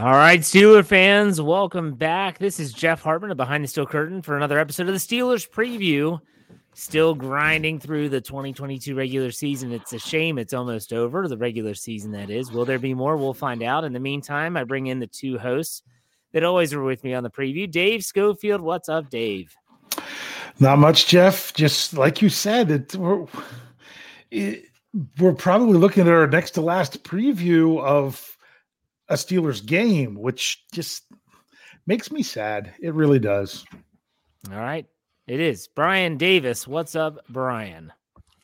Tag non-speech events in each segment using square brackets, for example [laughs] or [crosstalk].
All right, Steeler fans, welcome back. This is Jeff Hartman of Behind the Steel Curtain for another episode of the Steelers preview. Still grinding through the 2022 regular season. It's a shame it's almost over, the regular season that is. Will there be more? We'll find out. In the meantime, I bring in the two hosts that always are with me on the preview. Dave Schofield, what's up, Dave? Not much, Jeff. Just like you said, it, we're, it, we're probably looking at our next to last preview of a Steelers game, which just makes me sad. It really does. All right. It is. Brian Davis. What's up, Brian?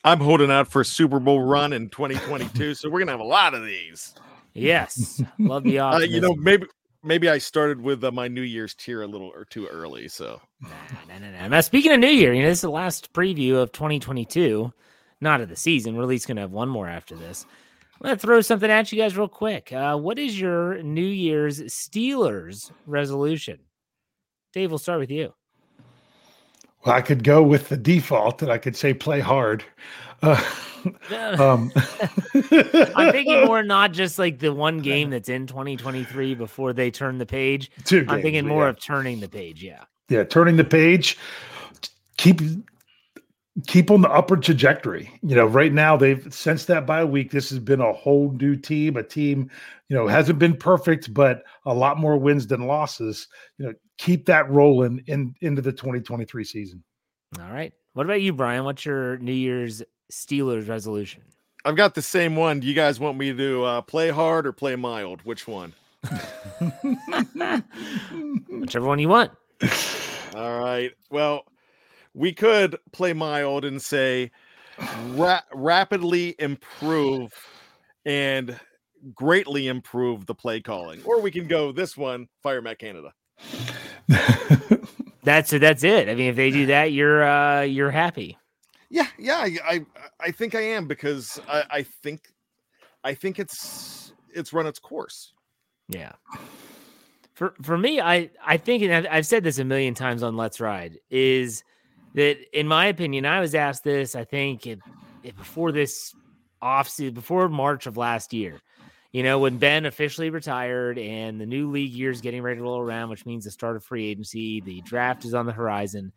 I'm holding out for a Super Bowl run in 2022, so we're gonna have a lot of these. Yes, love the [laughs] Uh, you know, maybe maybe I started with uh, my New Year's tier a little or too early. So No, no, no, no. Now, speaking of New Year, you know, this is the last preview of 2022, not of the season. We're at least going to have one more after this. I'm going to throw something at you guys real quick. Uh, what is your New Year's Steelers resolution? Dave, we'll start with you. Well, I could go with the default that I could say play hard. Uh, [laughs] um, I'm thinking more [laughs] not just like the one game that's in 2023 before they turn the page. Two I'm thinking more yeah. of turning the page. Yeah. yeah, turning the page. Keep keep on the upward trajectory. You know, right now they've since that bye week, this has been a whole new team, a team, you know, hasn't been perfect, but a lot more wins than losses. You know, keep that rolling in into the 2023 season. All right. What about you, Brian? What's your New Year's Steelers resolution? I've got the same one. Do you guys want me to uh, play hard or play mild? Which one? [laughs] [laughs] Whichever one you want. All right. Well, we could play mild and say ra- rapidly improve and greatly improve the play calling, or we can go this one, fire Matt Canada. [laughs] That's it. that's it. I mean, if they do that, you're uh you're happy. Yeah, yeah, I, I, I think I am because I, I think, I think it's it's run its course. Yeah. For for me, I I think, and I've, I've said this a million times on Let's Ride, is that in my opinion, I was asked this. I think before this off season, before March of last year. You know, when Ben officially retired and the new league year is getting ready to roll around, which means the start of free agency, the draft is on the horizon.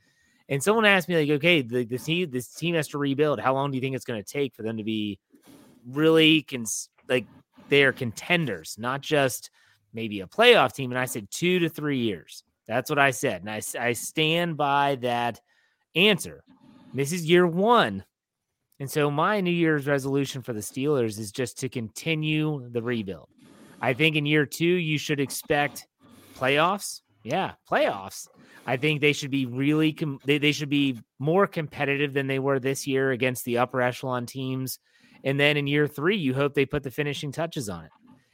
And someone asked me, like, okay, the, the team, this team has to rebuild. How long do you think it's going to take for them to be really cons- like they are contenders, not just maybe a playoff team? And I said two to three years. That's what I said. And I stand by that answer. This is year one. And so my New Year's resolution for the Steelers is just to continue the rebuild. I think in year two, you should expect playoffs. Yeah, playoffs. I think they should be really com- they, they should be more competitive than they were this year against the upper echelon teams. And then in year three, you hope they put the finishing touches on it.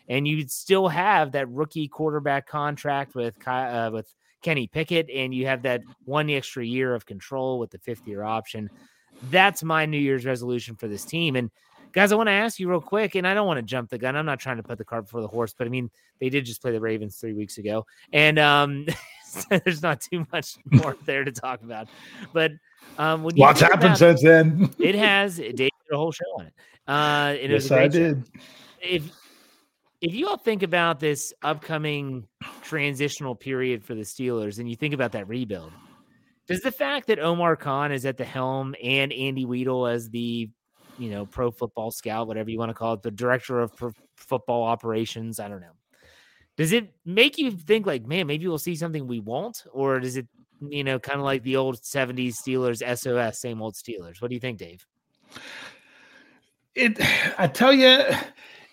And you'd still have that rookie quarterback contract with uh, with Kenny Pickett, and you have that one extra year of control with the fifth year option. That's my New Year's resolution for this team. And Guys, I want to ask you real quick, and I don't want to jump the gun. I'm not trying to put the cart before the horse, but I mean, they did just play the Ravens three weeks ago, and um, [laughs] there's not too much [laughs] more there to talk about. But um, when lots happened since then. it has. Dave did a whole show on it. Uh, it yes, I did. Show. If if you all think about this upcoming transitional period for the Steelers, and you think about that rebuild, does the fact that Omar Khan is at the helm and Andy Weidl as the you know pro football scout, whatever you want to call it, the director of football operations, I don't know. Does it make you think like, man, maybe we'll see something we won't, or does it, you know, kind of like the old '70s Steelers SOS, same old Steelers? What do you think, Dave? It, I tell you,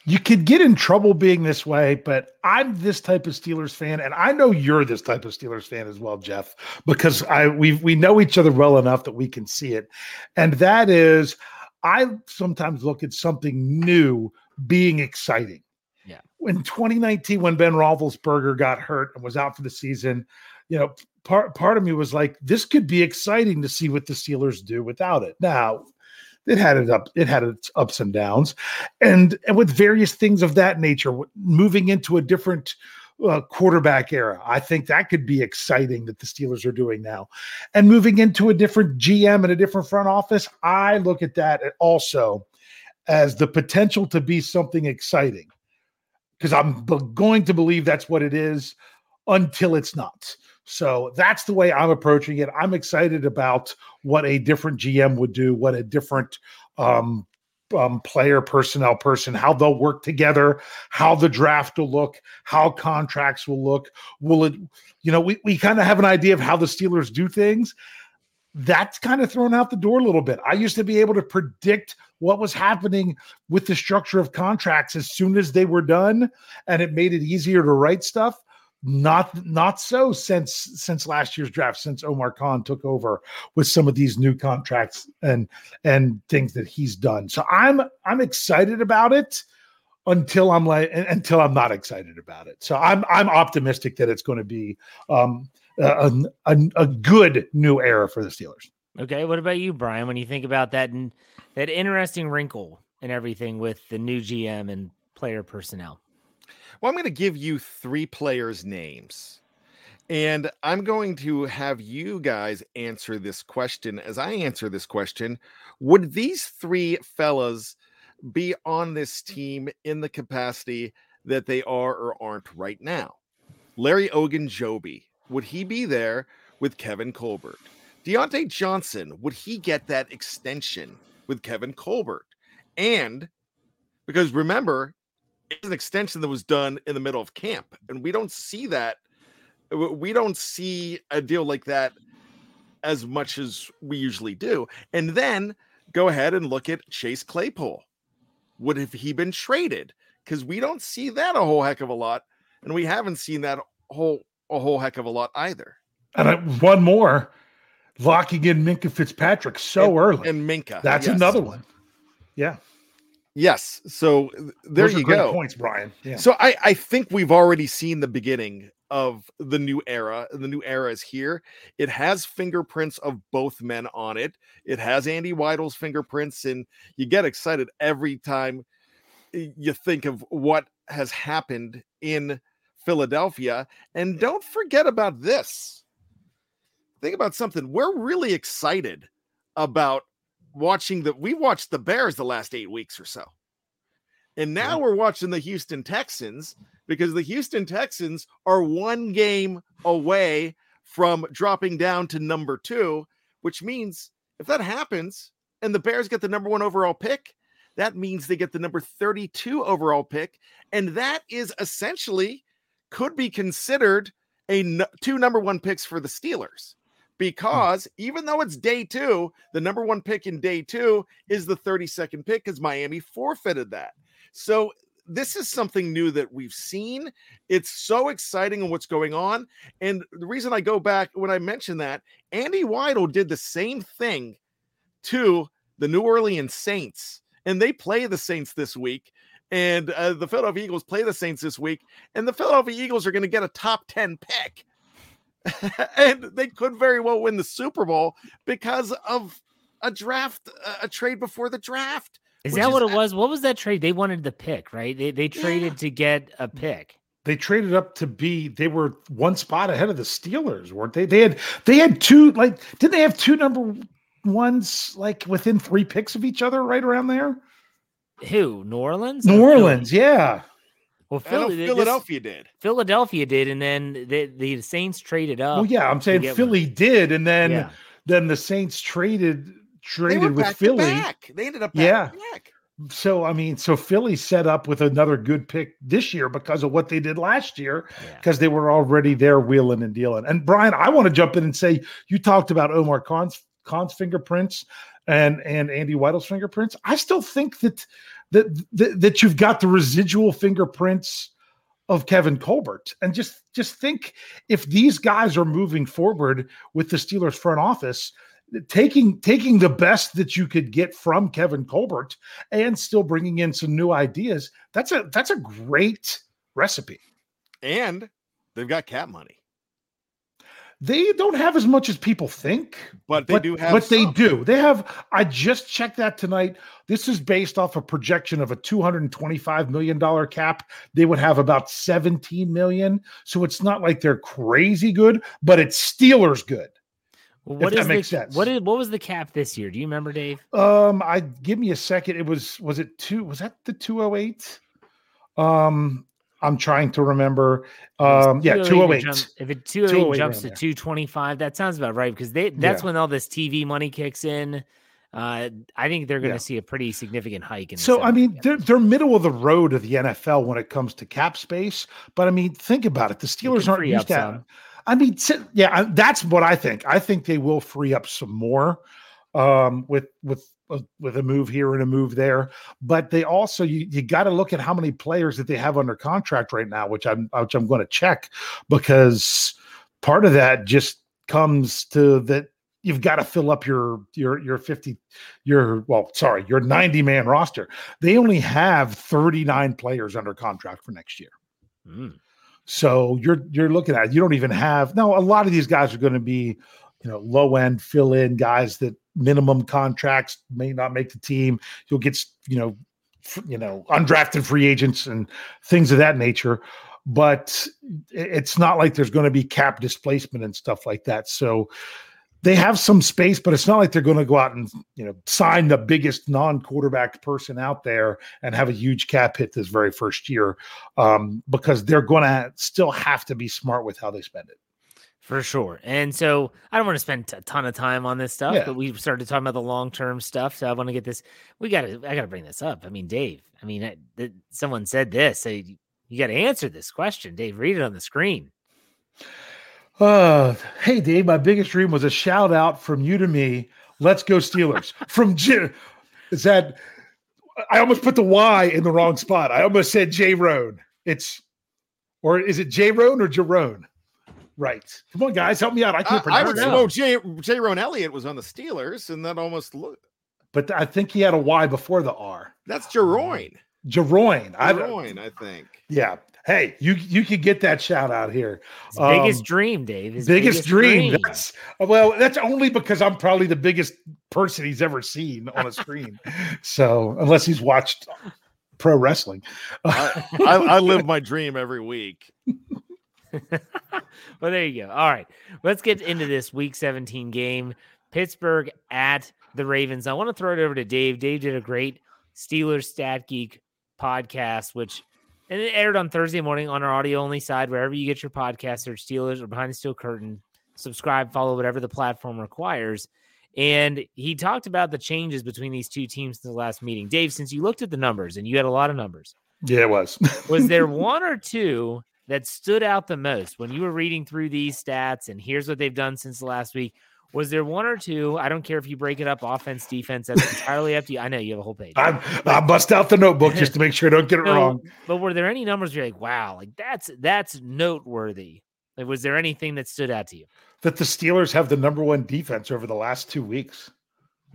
you could get in trouble being this way, but I'm this type of Steelers fan, and I know you're this type of Steelers fan as well, Jeff, because I we we know each other well enough that we can see it, and that is, I sometimes look at something new being exciting. Yeah. In 2019, when Ben Roethlisberger got hurt and was out for the season, you know, part part of me was like, this could be exciting to see what the Steelers do without it. Now, it had it up it had its ups and downs. And, and with various things of that nature moving into a different uh, quarterback era i think that could be exciting that the steelers are doing now. And moving into a different gm and a different front office i look at that also as the potential to be something exciting. Because i'm going to believe that's what it is until it's not so that's the way I'm approaching it. I'm excited about what a different GM would do, what a different um, um, player personnel person, how they'll work together, how the draft will look, how contracts will look. Will it, you know, we, we kind of have an idea of how the Steelers do things. That's kind of thrown out the door a little bit. I used to be able to predict what was happening with the structure of contracts as soon as they were done, and it made it easier to write stuff not not so since since last year's draft since Omar Khan took over with some of these new contracts and and things that he's done. So I'm I'm excited about it until I'm like until I'm not excited about it. So I'm I'm optimistic that it's going to be um a, a, a good new era for the Steelers. Okay, what about you Brian when you think about that and that interesting wrinkle and everything with the new GM and player personnel? Well, I'm going to give you three players' names. And I'm going to have you guys answer this question as I answer this question. Would these three fellas be on this team in the capacity that they are or aren't right now? Larry Ogunjobi, would he be there with Kevin Colbert? Diontae Johnson, would he get that extension with Kevin Colbert? And because remember, it's an extension that was done in the middle of camp, and we don't see that. We don't see a deal like that as much as we usually do. And then go ahead and look at Chase Claypool. Would have he been traded? Because we don't see that a whole heck of a lot, and we haven't seen that whole a whole heck of a lot either. And I, one more, locking in Minkah Fitzpatrick so and, early, and Minkah. That's yes. another one. Yeah. Yes. So there Those you go. Points, Brian. Yeah. So I, I think we've already seen the beginning of the new era. The new era is here. It has fingerprints of both men on it. It has Andy Weidl's fingerprints, and you get excited every time you think of what has happened in Philadelphia. And don't forget about this. Think about something. We're really excited about watching the we watched the Bears the last eight weeks or so. And now we're watching the Houston Texans because the Houston Texans are one game away from dropping down to number two, which means if that happens and the Bears get the number one overall pick, that means they get the number 32 overall pick. And that is essentially could be considered a two number one picks for the Steelers. Hmm. because even though it's day two, the number one pick in day two is the 32nd pick because Miami forfeited that. So this is something new that we've seen. It's so exciting and what's going on. And the reason I go back when I mentioned that, Andy Weidl did the same thing to the New Orleans Saints, and they play the Saints this week. And uh, the Philadelphia Eagles play the Saints this week, and the Philadelphia Eagles are going to get a top 10 pick [laughs] and they could very well win the Super Bowl because of a draft, a trade before the draft Is which that is what it was? What was that trade? They wanted the pick, right? They they traded to get a mm. pick. They traded up to be. They were one spot ahead of the Steelers, weren't they? They had they had two like didn't they have two number ones like within three picks of each other, right around there? Who? New Orleans? New Or Philly? Orleans, yeah. Well, I know Philly, this- Philadelphia did. Philadelphia did, and then the, the Saints traded up. Well, yeah, I'm saying get one. Philly did, and then Yeah. then the Saints traded They traded with back Philly. back. They ended up back Yeah. back. So I mean, so Philly set up with another good pick this year because of what they did last year, Yeah. because they were already there wheeling and dealing. And Brian, I want to jump in and say you talked about Omar Khan's Khan's fingerprints and and Andy Weidl's fingerprints. I still think that that that, that you've got the residual fingerprints of Kevin Colbert. And just just think if these guys are moving forward with the Steelers front office, taking taking the best that you could get from Kevin Colbert and still bringing in some new ideas, that's a that's a great recipe. And they've got cap money. They don't have as much as people think, But they but, do have but they do. They have. I just checked that tonight. This is based off a projection of a two hundred and twenty-five million dollar cap. They would have about seventeen million. So it's not like they're crazy good, but it's Steelers good. Well, If what that is makes the, sense. What is what was the cap this year? Do you remember, Dave? Um, I give me a second. It was was it two? Was that the two hundred eight? Um, I'm trying to remember. Um, yeah, two 208 hundred jump- If it 208 208 jumps to 225, that sounds about right because they that's Yeah. when all this TV money kicks in. Uh, I think they're going to Yeah. see a pretty significant hike in. So I mean, they're they're middle of the road of the NFL when it comes to cap space. But I mean, think about it. The Steelers aren't used to. I mean, yeah, I- that's what I think. I think they will free up some more um, with with with a move here and a move there. But they also you, you got to look at how many players that they have under contract right now, which I'm which I'm going to check because part of that just comes to that you've got to fill up your your your 50 your well sorry your 90 man roster they only have 39 players under contract for next year Mm. so you're you're looking at you don't even have no a lot of these guys are going to be you know low end fill in guys that minimum contracts may not make the team. You'll get you know you know undrafted free agents and things of that nature. But it's not like there's going to be cap displacement and stuff like that. So they have some space but it's not like they're going to go out and you know sign the biggest non-quarterback person out there and have a huge cap hit this very first year um, because they're going to still have to be smart with how they spend it For sure. And so I don't want to spend a ton of time on this stuff, Yeah. but we started talking about the long term stuff. So I want to get this. We got to, I got to bring this up. I mean, Dave, I mean, I, th- someone said this. So you, you got to answer this question. Dave, read it on the screen. Uh, hey Dave, my biggest dream was a shout out from you to me. Let's go Steelers. [laughs] from Jim. Is that I almost put the Y in the wrong spot. I almost said J Roan. It's or is it J Roan or Jerone? Right. Come on, guys, help me out. I I, can't I pronounce would it. say, well, Jay, Jayrone Elliott was on the Steelers, and that almost looked. But I think he had a Y before the R. That's Jeroen. Jeroen. I Jeroen, I think. yeah. Hey, you you could get that shout out here. His biggest Um, dream, Dave. His biggest, dream. That's well, that's only because I'm probably the biggest person he's ever seen on a screen. [laughs] so unless he's watched pro wrestling. I, I, I live my dream every week. [laughs] [laughs] well, there you go. All right. Let's get into this week 17 game. Pittsburgh at the Ravens. I want to throw it over to Dave. Dave did a great Steelers Stat Geek podcast, which and it aired on Thursday morning on our audio only side, wherever you get your podcast, search Steelers or Behind the Steel Curtain. Subscribe, follow whatever the platform requires. And he talked about the changes between these two teams in the last meeting. Dave, since you looked at the numbers and you had a lot of numbers, Yeah, it was. was there [laughs] one or two that stood out the most when you were reading through these stats and here's what they've done since the last week was there one or two i don't care if you break it up offense defense that's entirely up to you i know you have a whole page I, I bust out the notebook just to make sure I don't get it So, wrong. but were there any numbers you're like wow like that's that's noteworthy like was there anything that stood out to you That the Steelers have the number one defense over the last two weeks.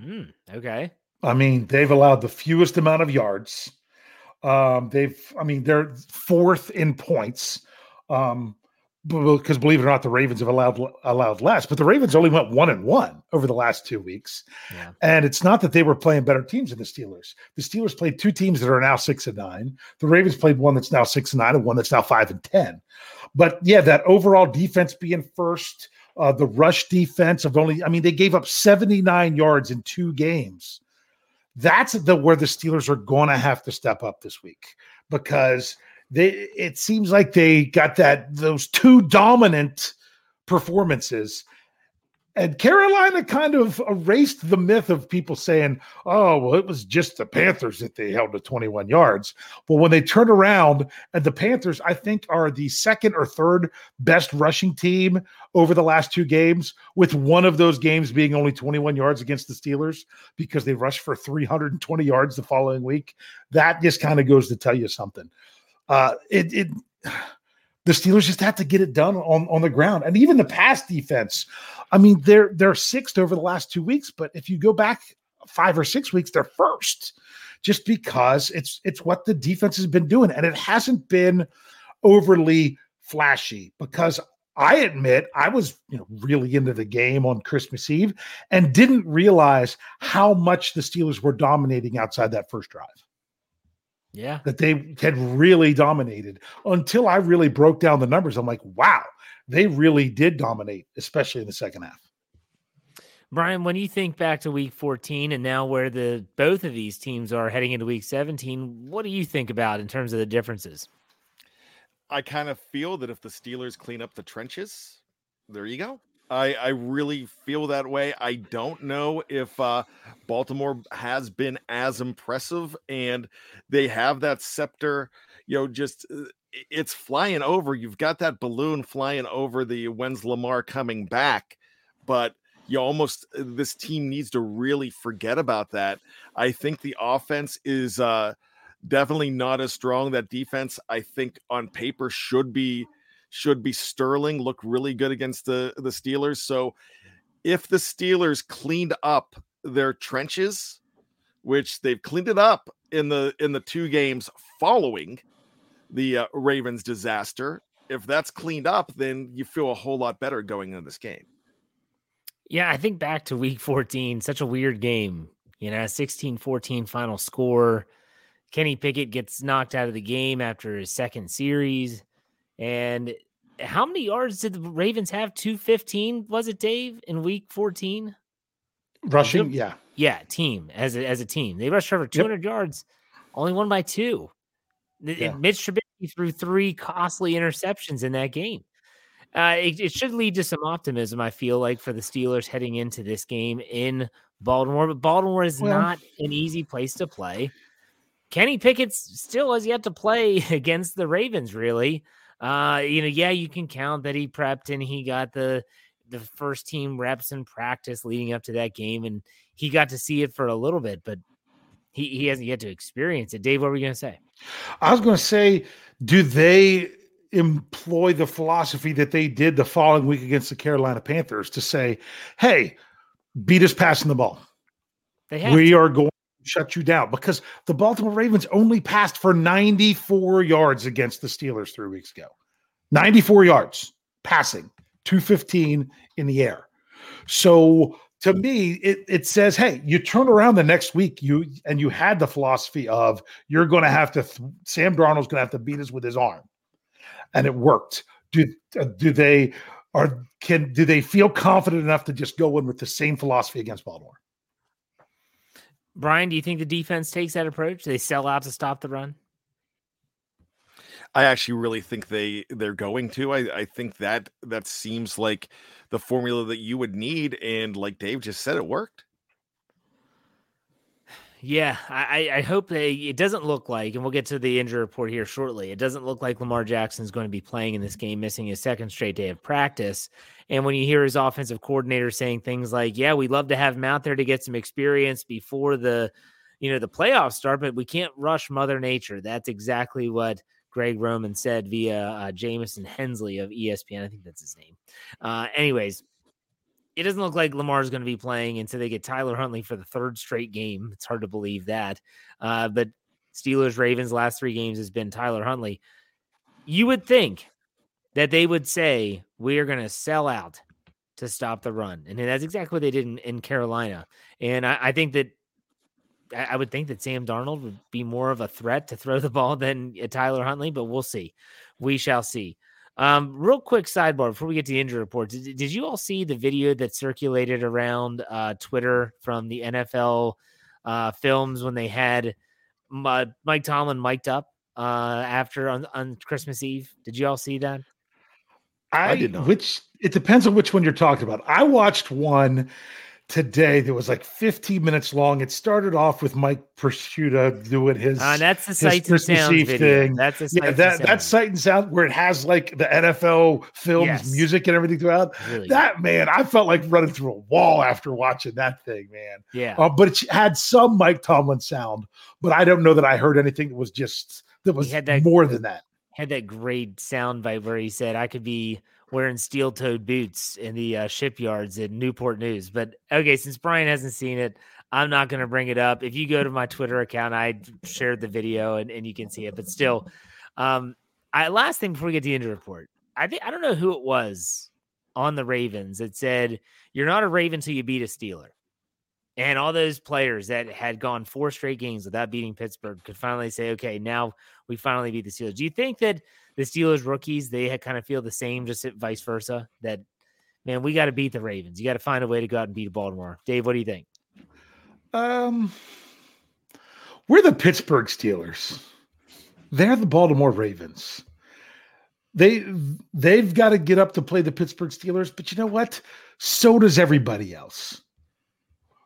Hmm, okay I mean, they've allowed the fewest amount of yards. Um, they've, I mean, they're fourth in points. Um, because believe it or not, the Ravens have allowed allowed less, but the Ravens only went one and one over the last two weeks. Yeah. And it's not that they were playing better teams than the Steelers. The Steelers played two teams that are now six and nine. The Ravens played one that's now six and nine and one that's now five and ten. But yeah, that overall defense being first, uh, the rush defense of only, I mean, they gave up 79 yards in two games. That's the where the Steelers are going to have to step up this week because they it seems like they got that those two dominant performances and Carolina kind of erased the myth of people saying, oh, well, it was just the Panthers that they held to 21 yards. Well, when they turn around, and the Panthers, I think, are the second or third best rushing team over the last two games, with one of those games being only 21 yards against the Steelers because they rushed for 320 yards the following week. That just kind of goes to tell you something. Uh, it, it the Steelers just have to get it done on, on the ground. And even the pass defense, I mean, they're they're sixth over the last two weeks, but if you go back five or six weeks, they're first just because it's it's what the defense has been doing. And it hasn't been overly flashy because I admit I was you know really into the game on Christmas Eve and didn't realize how much the Steelers were dominating outside that first drive. Yeah. That they had really dominated until I really broke down the numbers. I'm like, wow, they really did dominate, especially in the second half. Brian, when you think back to week 14 and now where the both of these teams are heading into week 17, what do you think about in terms of the differences? I kind of feel that if the Steelers clean up the trenches, there you go. I, I really feel that way. I don't know if uh, Baltimore has been as impressive, and they have that scepter. You know, just uh, it's flying over. You've got that balloon flying over the when's Lamar coming back, but you almost uh, this team needs to really forget about that. I think the offense is uh, definitely not as strong. That defense, I think, on paper should be should be sterling, look really good against the, the Steelers. So if the Steelers cleaned up their trenches, which they've cleaned it up in the in the two games following the uh, Ravens disaster, if that's cleaned up, then you feel a whole lot better going into this game. Yeah, I think back to week 14, such a weird game. You know, 16 14 final score. Kenny Pickett gets knocked out of the game after his second series. And how many yards did the Ravens have? 215, was it, Dave, in week 14? Rushing, yeah. Yeah, team as a, as a team. They rushed for 200 yep. yards, only won by two. Yeah. Mitch Trubisky threw three costly interceptions in that game. Uh, it, it, should lead to some optimism, I feel like, for the Steelers heading into this game in Baltimore. But Baltimore is well, not an easy place to play. Kenny Pickett still has yet to play [laughs] against the Ravens, really. Uh, you know, yeah, you can count that he prepped and he got the the first team reps in practice leading up to that game, and he got to see it for a little bit, but he, he hasn't yet to experience it. Dave, what were you going to say? I was going to say, do they employ the philosophy that they did the following week against the Carolina Panthers to say, hey, beat us passing the ball? we to. are going shut you down because the Baltimore Ravens only passed for 94 yards against the Steelers three weeks ago. 94 yards passing, 215 in the air. So to me, it, it says, hey, you turn around the next week, you and you had the philosophy of you're going to have to th- Sam Darnold's going to have to beat us with his arm, and it worked. Do uh, do they are can do they feel confident enough to just go in with the same philosophy against Baltimore? Brian, do you think the defense takes that approach? They sell out to stop the run? I actually really think they they're going to. I, I think that that seems like the formula that you would need, and like Dave just said, it worked. Yeah, I, I hope they. It doesn't look like, and we'll get to the injury report here shortly. It doesn't look like Lamar Jackson is going to be playing in this game, missing his second straight day of practice. And when you hear his offensive coordinator saying things like, "Yeah, we'd love to have him out there to get some experience before the, you know, the playoffs start, but we can't rush Mother Nature." That's exactly what Greg Roman said via uh, Jamison Hensley of ESPN. I think that's his name. Uh, anyways, it doesn't look like Lamar is going to be playing until they get Tyler Huntley for the third straight game. It's hard to believe that. Uh, but Steelers Ravens last three games has been Tyler Huntley. You would think that they would say, we are going to sell out to stop the run. And that's exactly what they did in, in Carolina. And I, I think that I, would think that Sam Darnold would be more of a threat to throw the [laughs] ball than uh, Tyler Huntley, but we'll see. We shall see. Um, real quick sidebar before we get to the injury report. Did, did you all see the video that circulated around uh, Twitter from the NFL uh, films when they had uh, Mike Tomlin mic'd up uh, after on, on Christmas Eve? Did you all see that? I, I did not. Which it depends on which one you're talking about. I watched one today that was like 15 minutes long. It started off with Mike Prisuta doing his. Uh, that's the sight and sound video. Thing. That's a yeah, that that's sight and sound where it has like the NFL films, yes. music, and everything throughout. Really that good. man, I felt like running through a wall after watching that thing, man. Yeah, uh, but it had some Mike Tomlin sound, but I don't know that I heard anything that was just that was had that, more than that. Had that great sound vibe where he said, "I could be." Wearing steel toed boots in the uh, shipyards in Newport News. But okay, since Brian hasn't seen it, I'm not going to bring it up. If you go to my Twitter account, I shared the video and, and you can see it. But still, um, I last thing before we get to the injury report, I think I don't know who it was on the Ravens that said you're not a Raven until you beat a Steeler. And all those players that had gone four straight games without beating Pittsburgh could finally say, okay, now we finally beat the Steelers. Do you think that the Steelers rookies, they kind of feel the same, just vice versa. That man, we got to beat the Ravens. You got to find a way to go out and beat Baltimore. Dave, what do you think? Um, we're the Pittsburgh Steelers. They're the Baltimore Ravens. They they've got to get up to play the Pittsburgh Steelers, but you know what? So does everybody else.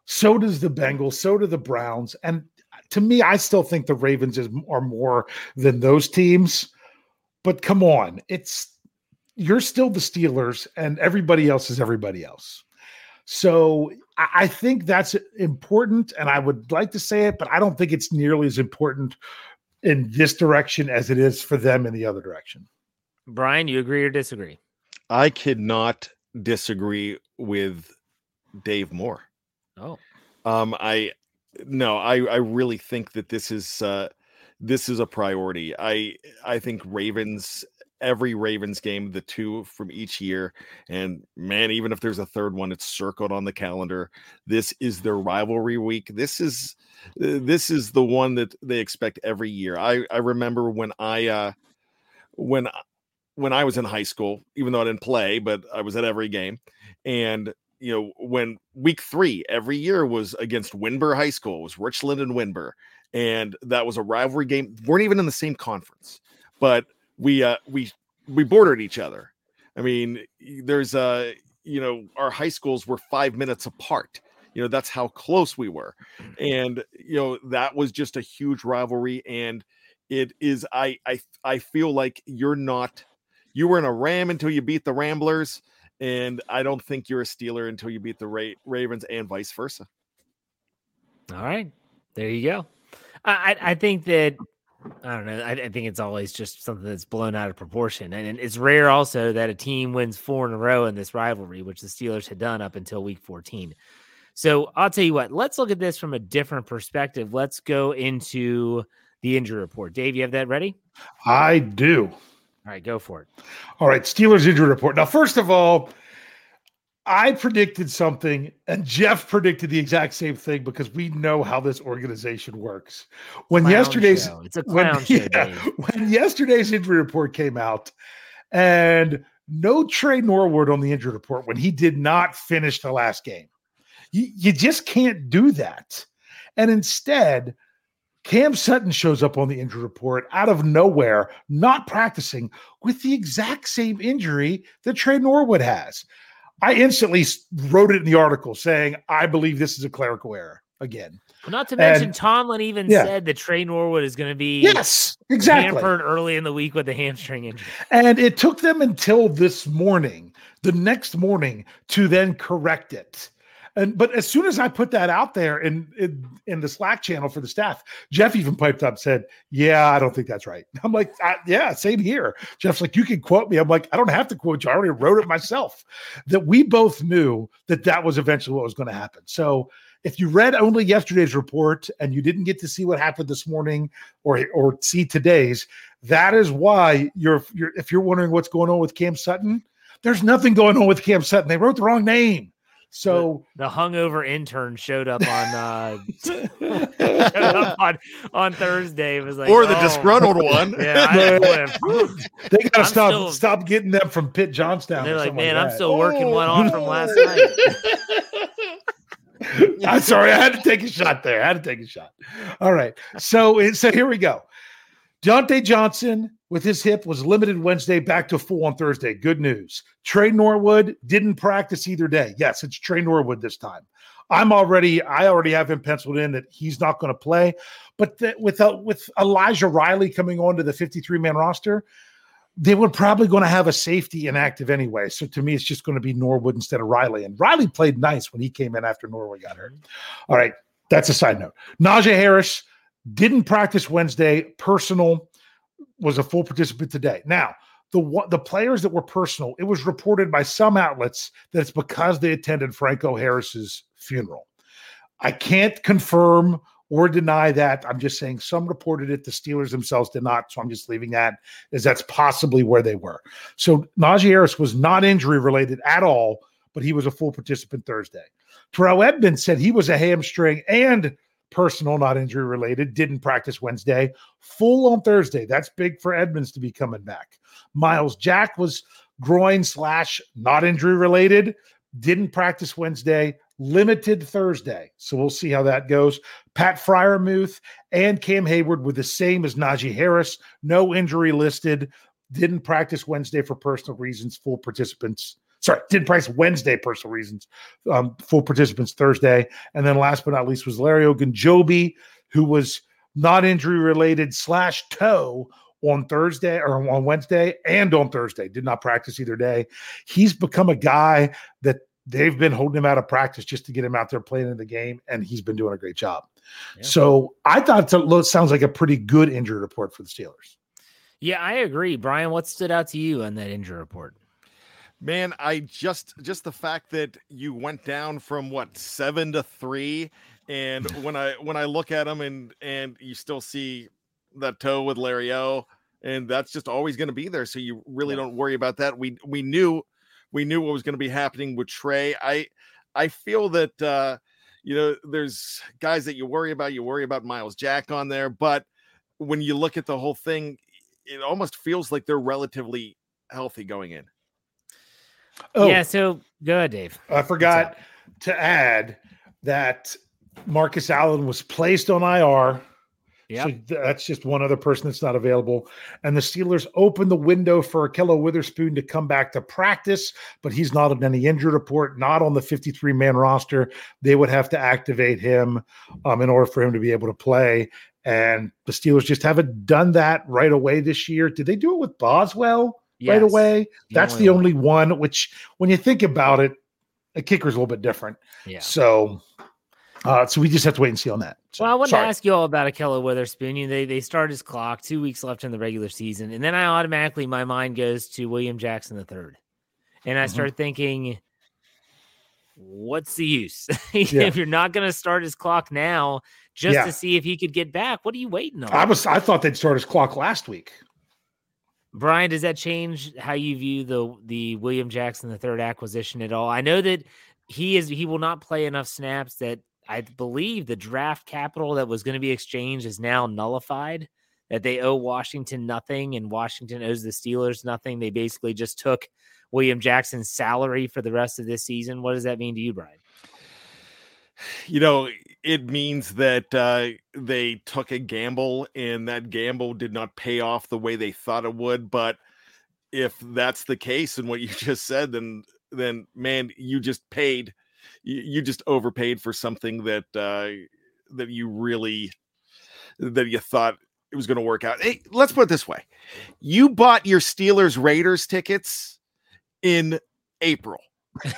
So does the Bengals. So do the Browns. And to me, I still think the Ravens is, are more than those teams. But come on, it's you're still the Steelers, and everybody else is everybody else. So I think that's important, and I would like to say it, but I don't think it's nearly as important in this direction as it is for them in the other direction. Brian, you agree or disagree? I could not disagree with Dave more. Oh, um, I no, I I really think that this is uh, this is a priority. I I think Ravens every Ravens game, the two from each year, and man, even if there's a third one, it's circled on the calendar. This is their rivalry week. This is uh, this is the one that they expect every year. I I remember when I uh when when I was in high school, even though I didn't play, but I was at every game, and you know when week three every year was against Windber High School, it was Richland and Windber, and that was a rivalry game. weren't even in the same conference, but we uh we we bordered each other. I mean, there's uh you know our high schools were five minutes apart. You know that's how close we were, and you know that was just a huge rivalry. And it is I I I feel like you're not you were in a Ram until you beat the Ramblers, and I don't think you're a Steeler until you beat the Ra- Ravens and vice versa. All right, there you go. I, I think that I don't know. I, I, think it's always just something that's blown out of proportion, and, and, it's rare also that a team wins four in a row in this rivalry, which the Steelers had done up until Week 14. So I'll tell you what. Let's look at this from a different perspective. Let's go into the injury report. Dave, you have that ready? I do. All right, go for it. All right, Steelers injury report. Now, first of all, I predicted something, and Jeff predicted the exact same thing because we know how this organization works. When clown yesterday's show. it's a clown when, [laughs] show, yeah, when yesterday's injury report came out, and no Tre Norwood on the injury report when he did not finish the last game. You, you just can't do that. And instead, Cam Sutton shows up on the injury report out of nowhere, not practicing with the exact same injury that Tre Norwood has. I instantly wrote it in the article saying, I believe this is a clerical error again. Well, not to mention, and, Tomlin even yeah. said that Tre Norwood is going to be yes, exactly hampered early in the week with a hamstring injury. And it took them until this morning, the next morning, to then correct it. And but as soon as I put that out there in, in in the Slack channel for the staff, Jeff even piped up said, "Yeah, I don't think that's right." [laughs] I'm like, "Yeah, same here." Jeff's like, "You can quote me." I'm like, "I don't have to quote you. I already wrote it myself." That we both knew that that was eventually what was going to happen. So if you read only yesterday's report and you didn't get to see what happened this morning or or see today's, That is why you're, you're if you're wondering what's going on with Cam Sutton, there's nothing going on with Cam Sutton. They wrote the wrong name. So the, the hungover intern showed up on uh [laughs] [laughs] showed up on, on Thursday. It was like or the oh, disgruntled one. [laughs] Yeah, I, they gotta I'm stop still- stop getting them from Pitt Johnstown. they're like, something man, I'm that." still working one Oh. off from last night. I'm sorry, I had to take a shot there. I had to take a shot. All right. So so here we go. Diontae Johnson with his hip was limited Wednesday, back to full on Thursday. Good news. Tre Norwood didn't practice either day. Yes, it's Tre Norwood this time. I'm already, I already have him penciled in that he's not going to play. But the, with uh, with Elijah Riley coming onto the 53 man roster, they were probably going to have a safety inactive anyway. So to me, it's just going to be Norwood instead of Riley. And Riley played nice when he came in after Norwood got hurt. All right, that's a side note. Najee Harris didn't practice Wednesday. Personal was a full participant today. Now, the the players that were personal, it was reported by some outlets that it's because they attended Franco Harris's funeral. I can't confirm or deny that. I'm just saying some reported it. The Steelers themselves did not. So I'm just leaving that as that's possibly where they were. So Najee Harris was not injury related at all, but he was a full participant Thursday. Terrell Edmunds said he was a hamstring and personal, not injury related, didn't practice Wednesday, full on Thursday. That's big for Edmunds to be coming back. Myles Jack was groin slash not injury related, didn't practice Wednesday, limited Thursday. So we'll see how that goes. Pat Freiermuth and Cam Heyward were the same as Najee Harris, no injury listed, didn't practice Wednesday for personal reasons, full participants. Sorry, didn't practice Wednesday, personal reasons, um, full participants Thursday. And then last but not least was Larry Ogunjobi, who was not injury related slash toe on Thursday or on Wednesday and on Thursday. Did not practice either day. He's become a guy that they've been holding him out of practice just to get him out there playing in the game, and he's been doing a great job. Yeah. So I thought it sounds like a pretty good injury report for the Steelers. Yeah, I agree. Brian, what stood out to you on that injury report? Man, I just just the fact that you went down from what seven to three, and [sighs] when I when I look at them and and you still see that toe with Larry O, and that's just always going to be there. So you really don't worry about that. We we knew we knew what was going to be happening with Tre. I I feel that uh, you know there's guys that you worry about. You worry about Myles Jack on there, but when you look at the whole thing, it almost feels like they're relatively healthy going in. Oh, Yeah, so go ahead, Dave. I forgot to add that Marcus Allen was placed on IR. Yeah. So that's just one other person that's not available. And the Steelers opened the window for Ahkello Witherspoon to come back to practice, but he's not on any injury report, not on the 53 man roster. They would have to activate him um, in order for him to be able to play. And the Steelers just haven't done that right away this year. Did they do it with Boswell right away? The That's only the only one, which when you think about it, a kicker's a little bit different. Yeah. So, uh, so we just have to wait and see on that. So, Well, I wanted sorry. to ask you all about Ahkello Witherspoon. You know, they they start his clock, two weeks left in the regular season, and then I automatically my mind goes to William Jackson the third, and I Mhm. start thinking, what's the use [laughs] Yeah. if you're not going to start his clock now just Yeah. to see if he could get back? What are you waiting on, I was I thought they'd start his clock last week. Brian? Does that change how you view the the William Jackson the third acquisition at all? I know that he is he will not play enough snaps that I believe the draft capital that was going to be exchanged is now nullified. That they owe Washington nothing and Washington owes the Steelers nothing. They basically just took William Jackson's salary for the rest of this season. What does that mean to you, Brian? You know it means that uh, they took a gamble and that gamble did not pay off the way they thought it would but if that's the case and what you [laughs] just said then then man you just paid you, you just overpaid for something that uh that you really that you thought it was going to work out. Hey let's put it this way. You bought your steelers raiders tickets in april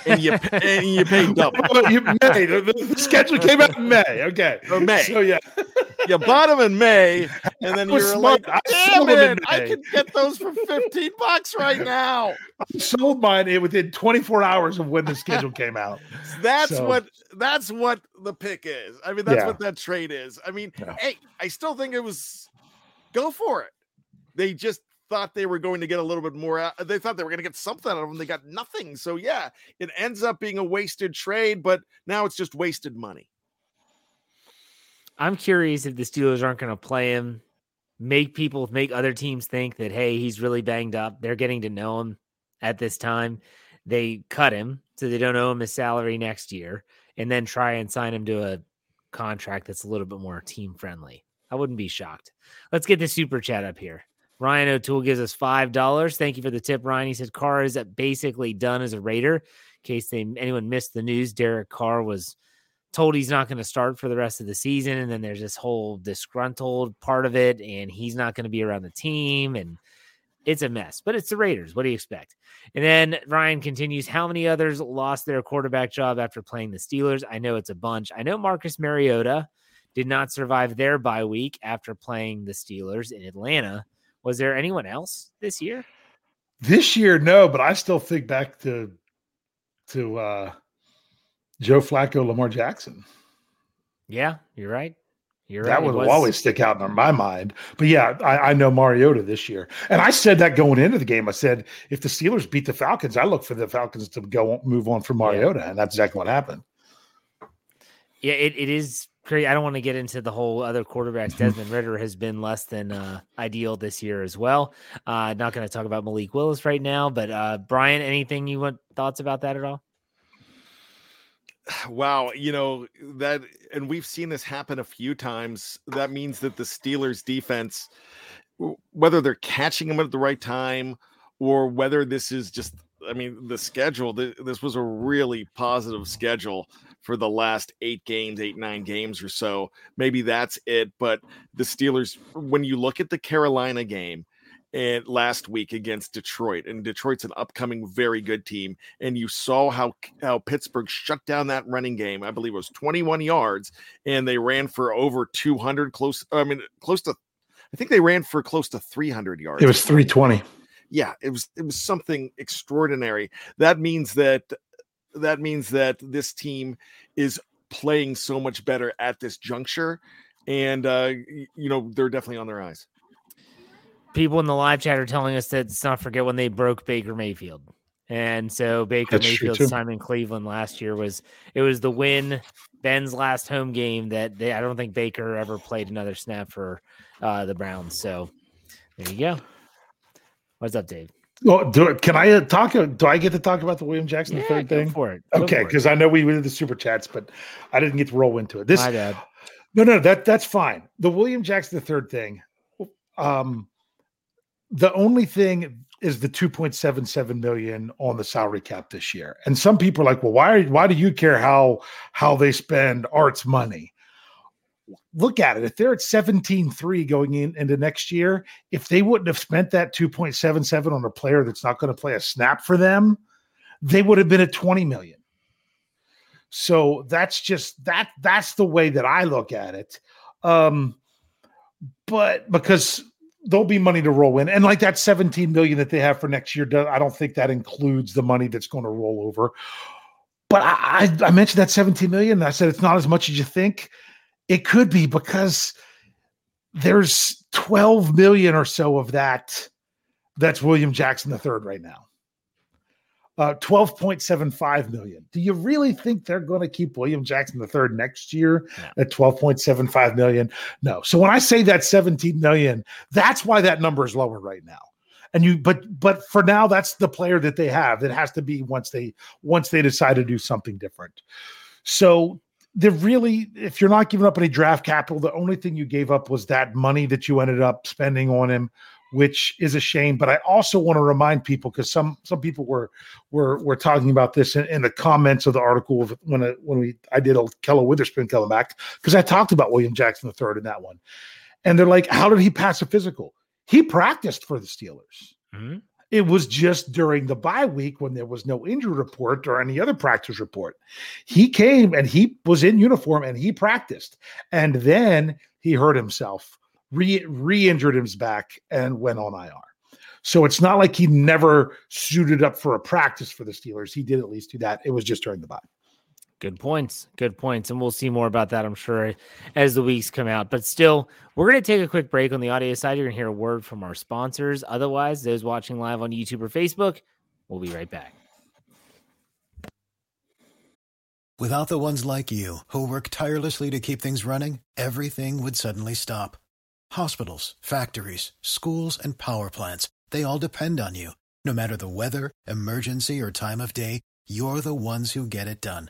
and you and you paid double [laughs] you- May, the, the- schedule came out in May. Okay. Oh, May. So yeah, [laughs] you bought them in May, and then you was were like, I "Damn sold 'em in it! I can get those for fifteen bucks right [laughs] now." sold mine within 24 hours of when the schedule came out. That's So- what that's what the pick is. I mean, that's Yeah. what that trade is. I mean, Yeah. hey, I still think it was go for it. they just thought they were going to get a little bit more out. They thought they were going to get something out of them. They got nothing. So yeah, it ends up being a wasted trade, but now it's just wasted money. I'm curious if the Steelers aren't going to play him, make people make other teams think that hey, he's really banged up. They're getting to know him at this time. They cut him so they don't owe him his salary next year, and then try and sign him to a contract that's a little bit more team friendly. I wouldn't be shocked. Let's get the super chat up here. Ryan O'Toole gives us five dollars. Thank you for the tip, Ryan. He said Carr is basically done as a Raider. In case they, anyone missed the news, Derek Carr was told he's not going to start for the rest of the season, and then there's this whole disgruntled part of it, and he's not going to be around the team, and it's a mess. But it's the Raiders. What do you expect? And then Ryan continues. How many others lost their quarterback job after playing the Steelers? I know it's a bunch. I know Marcus Mariota did not survive their bye week after playing the Steelers in Atlanta. Was there anyone else this year? This year, no, but I still think back to to uh Joe Flacco, Lamar Jackson. Yeah, you're right. You're right. that right. will always stick out in my mind. But yeah, I, I, know Mariota this year, and I said that going into the game. I said if the Steelers beat the Falcons, I look for the Falcons to go move on from Mariota, yeah. and that's exactly what happened. Yeah, it, it is crazy. I don't want to get into the whole other quarterbacks. Desmond Ridder has been less than uh, ideal this year as well. Uh, not going to talk about Malik Willis right now, but uh, Brian, anything you want thoughts about that at all? [sighs] Wow, you know that, and we've seen this happen a few times. That means that the Steelers' defense, whether they're catching them at the right time or whether this is just I mean, the schedule, this was a really positive schedule for the last eight games, eight, nine games or so. Maybe that's it. But the Steelers, when you look at the Carolina game and last week against Detroit, and Detroit's an upcoming very good team, and you saw how, how Pittsburgh shut down that running game. I believe it was 21 yards, and they ran for over 200, close, I mean, close to, I think they ran for close to 300 yards. It was 320 yeah, it was it was something extraordinary. That means that that means that this team is playing so much better at this juncture, and uh, you know they're definitely on their eyes. People in the live chat are telling us that let's not forget when they broke Baker Mayfield. And so Baker That's Mayfield's time in Cleveland last year was it was the win Ben's last home game that they, I don't think Baker ever played another snap for uh, the Browns. So there you go. What's up, Dave? Well, do it. Can I uh, talk? Do I get to talk about the William Jackson yeah, third thing? For it. Go okay, because I know we did the super chats, but I didn't get to roll into it. This, My dad. No, no, that that's fine. The William Jackson the third thing. Um, the only thing is the 2.77 million on the salary cap this year. And some people are like, well, why why do you care how how they spend art's money? Look at it. If they're at 17-3 going in into next year, if they wouldn't have spent that 2.77 on a player that's not going to play a snap for them, they would have been at 20 million. So that's just that that's the way that I look at it. Um but because there'll be money to roll in and like that 17 million that they have for next year i don't think that includes the money that's going to roll over but I, I, I mentioned that 17 million i said it's not as much as you think it could be because there's 12 million or so of that that's William Jackson III right now. Uh, 12.75 million. Do you really think they're going to keep William Jackson III next year no. at 12.75 million? No. So when I say that 17 million, that's why that number is lower right now. And you but but for now that's the player that they have. It has to be once they once they decide to do something different. So they're really, if you're not giving up any draft capital, the only thing you gave up was that money that you ended up spending on him, which is a shame. But I also want to remind people because some some people were were were talking about this in, in the comments of the article when I, when we I did a Keller Witherspoon coming back because I talked about William Jackson III in that one, and they're like, how did he pass a physical? He practiced for the Steelers. Mm-hmm. It was just during the bye week when there was no injury report or any other practice report. He came and he was in uniform and he practiced. And then he hurt himself, re injured his back, and went on IR. So it's not like he never suited up for a practice for the Steelers. He did at least do that. It was just during the bye. Good points. Good points. And we'll see more about that, I'm sure, as the weeks come out. But still, we're going to take a quick break on the audio side. You're going to hear a word from our sponsors. Otherwise, those watching live on YouTube or Facebook, we'll be right back. Without the ones like you, who work tirelessly to keep things running, everything would suddenly stop. Hospitals, factories, schools, and power plants, they all depend on you. No matter the weather, emergency, or time of day, you're the ones who get it done.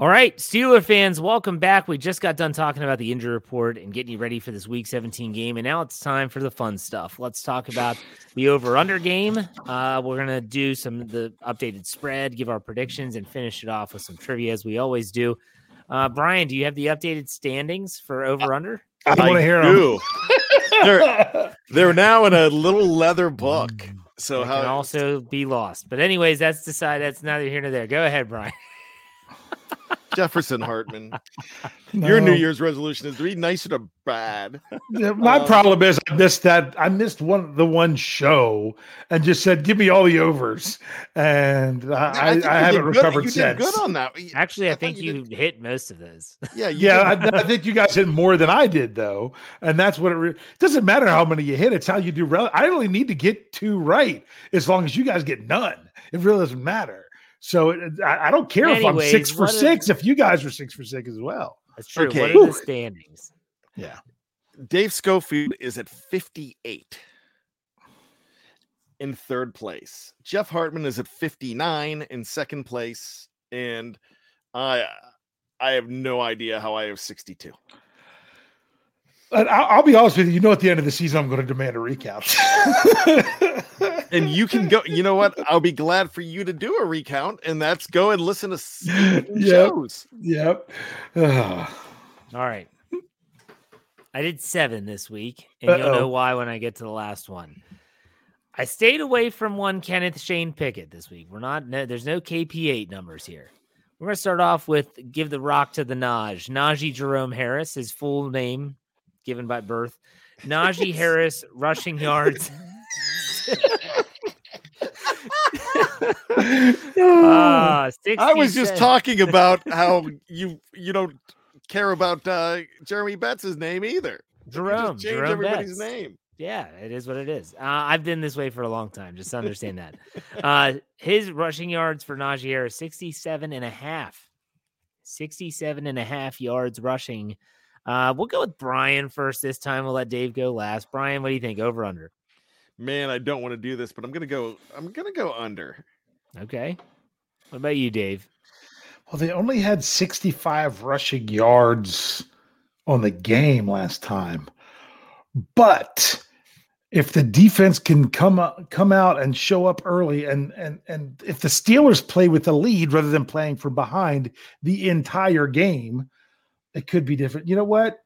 All right, Steeler fans, welcome back. We just got done talking about the injury report and getting you ready for this week 17 game. And now it's time for the fun stuff. Let's talk about the over under game. Uh, we're going to do some of the updated spread, give our predictions, and finish it off with some trivia as we always do. Uh, Brian, do you have the updated standings for over under? I want to hear do. them. [laughs] they're, they're now in a little leather book. So It how can also be lost. But anyways, that's decided. That's neither here nor there. Go ahead, Brian. [laughs] Jefferson Hartman, your New Year's resolution is to be nicer to bad. Yeah, My Um, problem is I missed that. I missed one the one show and just said, "Give me all the overs," and I, I, I haven't did good- recovered you since. Did good on that. Actually, I, I thought think you you hit most of those. Yeah, Yeah, I, I think you guys hit more than I did, though, and that's what it re- doesn't matter how many you hit. It's how you do. Rel- I only need to get two right as long as you guys get none. It really doesn't matter. So it, I, I don't care if I'm six for what if- six. If you guys are six for six as well. That's true. Okay. What are the standings? Yeah. Dave Schofield is at 58 in third place. Jeff Hartman is at 59 in second place. And I I have no idea how I have 62. And I'll, I'll be honest with you. You know, at the end of the season, I'm going to demand a recount. [laughs] And you can go, you know what? I'll be glad for you to do a recount, and that's go and listen to [laughs] s- Yep. shows. Yep. [sighs] All right. I did seven this week, and you'll know why when I get to the last one. I stayed away from one Kenneth Shane Pickett this week. We're not, no, there's no KP8 numbers here. We're going to start off with give the rock to the Naj. Najee Jerome Harris, his full name given by birth. Najee [laughs] Harris, rushing yards. [laughs] Ah, [laughs] I was just talking about [laughs] how you you don't care about uh Jeremy Bettis' name either. Jerome. just change Jerome everybody's Betts. name. Yeah, it is what it is. Uh, I've been this way for a long time. Just understand that. [laughs] Uh, his rushing yards for Najee Harris, 67 and a half. 67 and a half yards rushing. Uh, we'll go with Brian first this time. We'll let Dave go last. Brian, what do you think? Over under. Man, I don't want to do this, but I'm gonna go. I'm gonna go under. Okay. What about you, Dave? Well, they only had 65 rushing yards on the game last time. But if the defense can come up, come out and show up early and and and if the Steelers play with the lead rather than playing from behind the entire game, it could be different. You know what?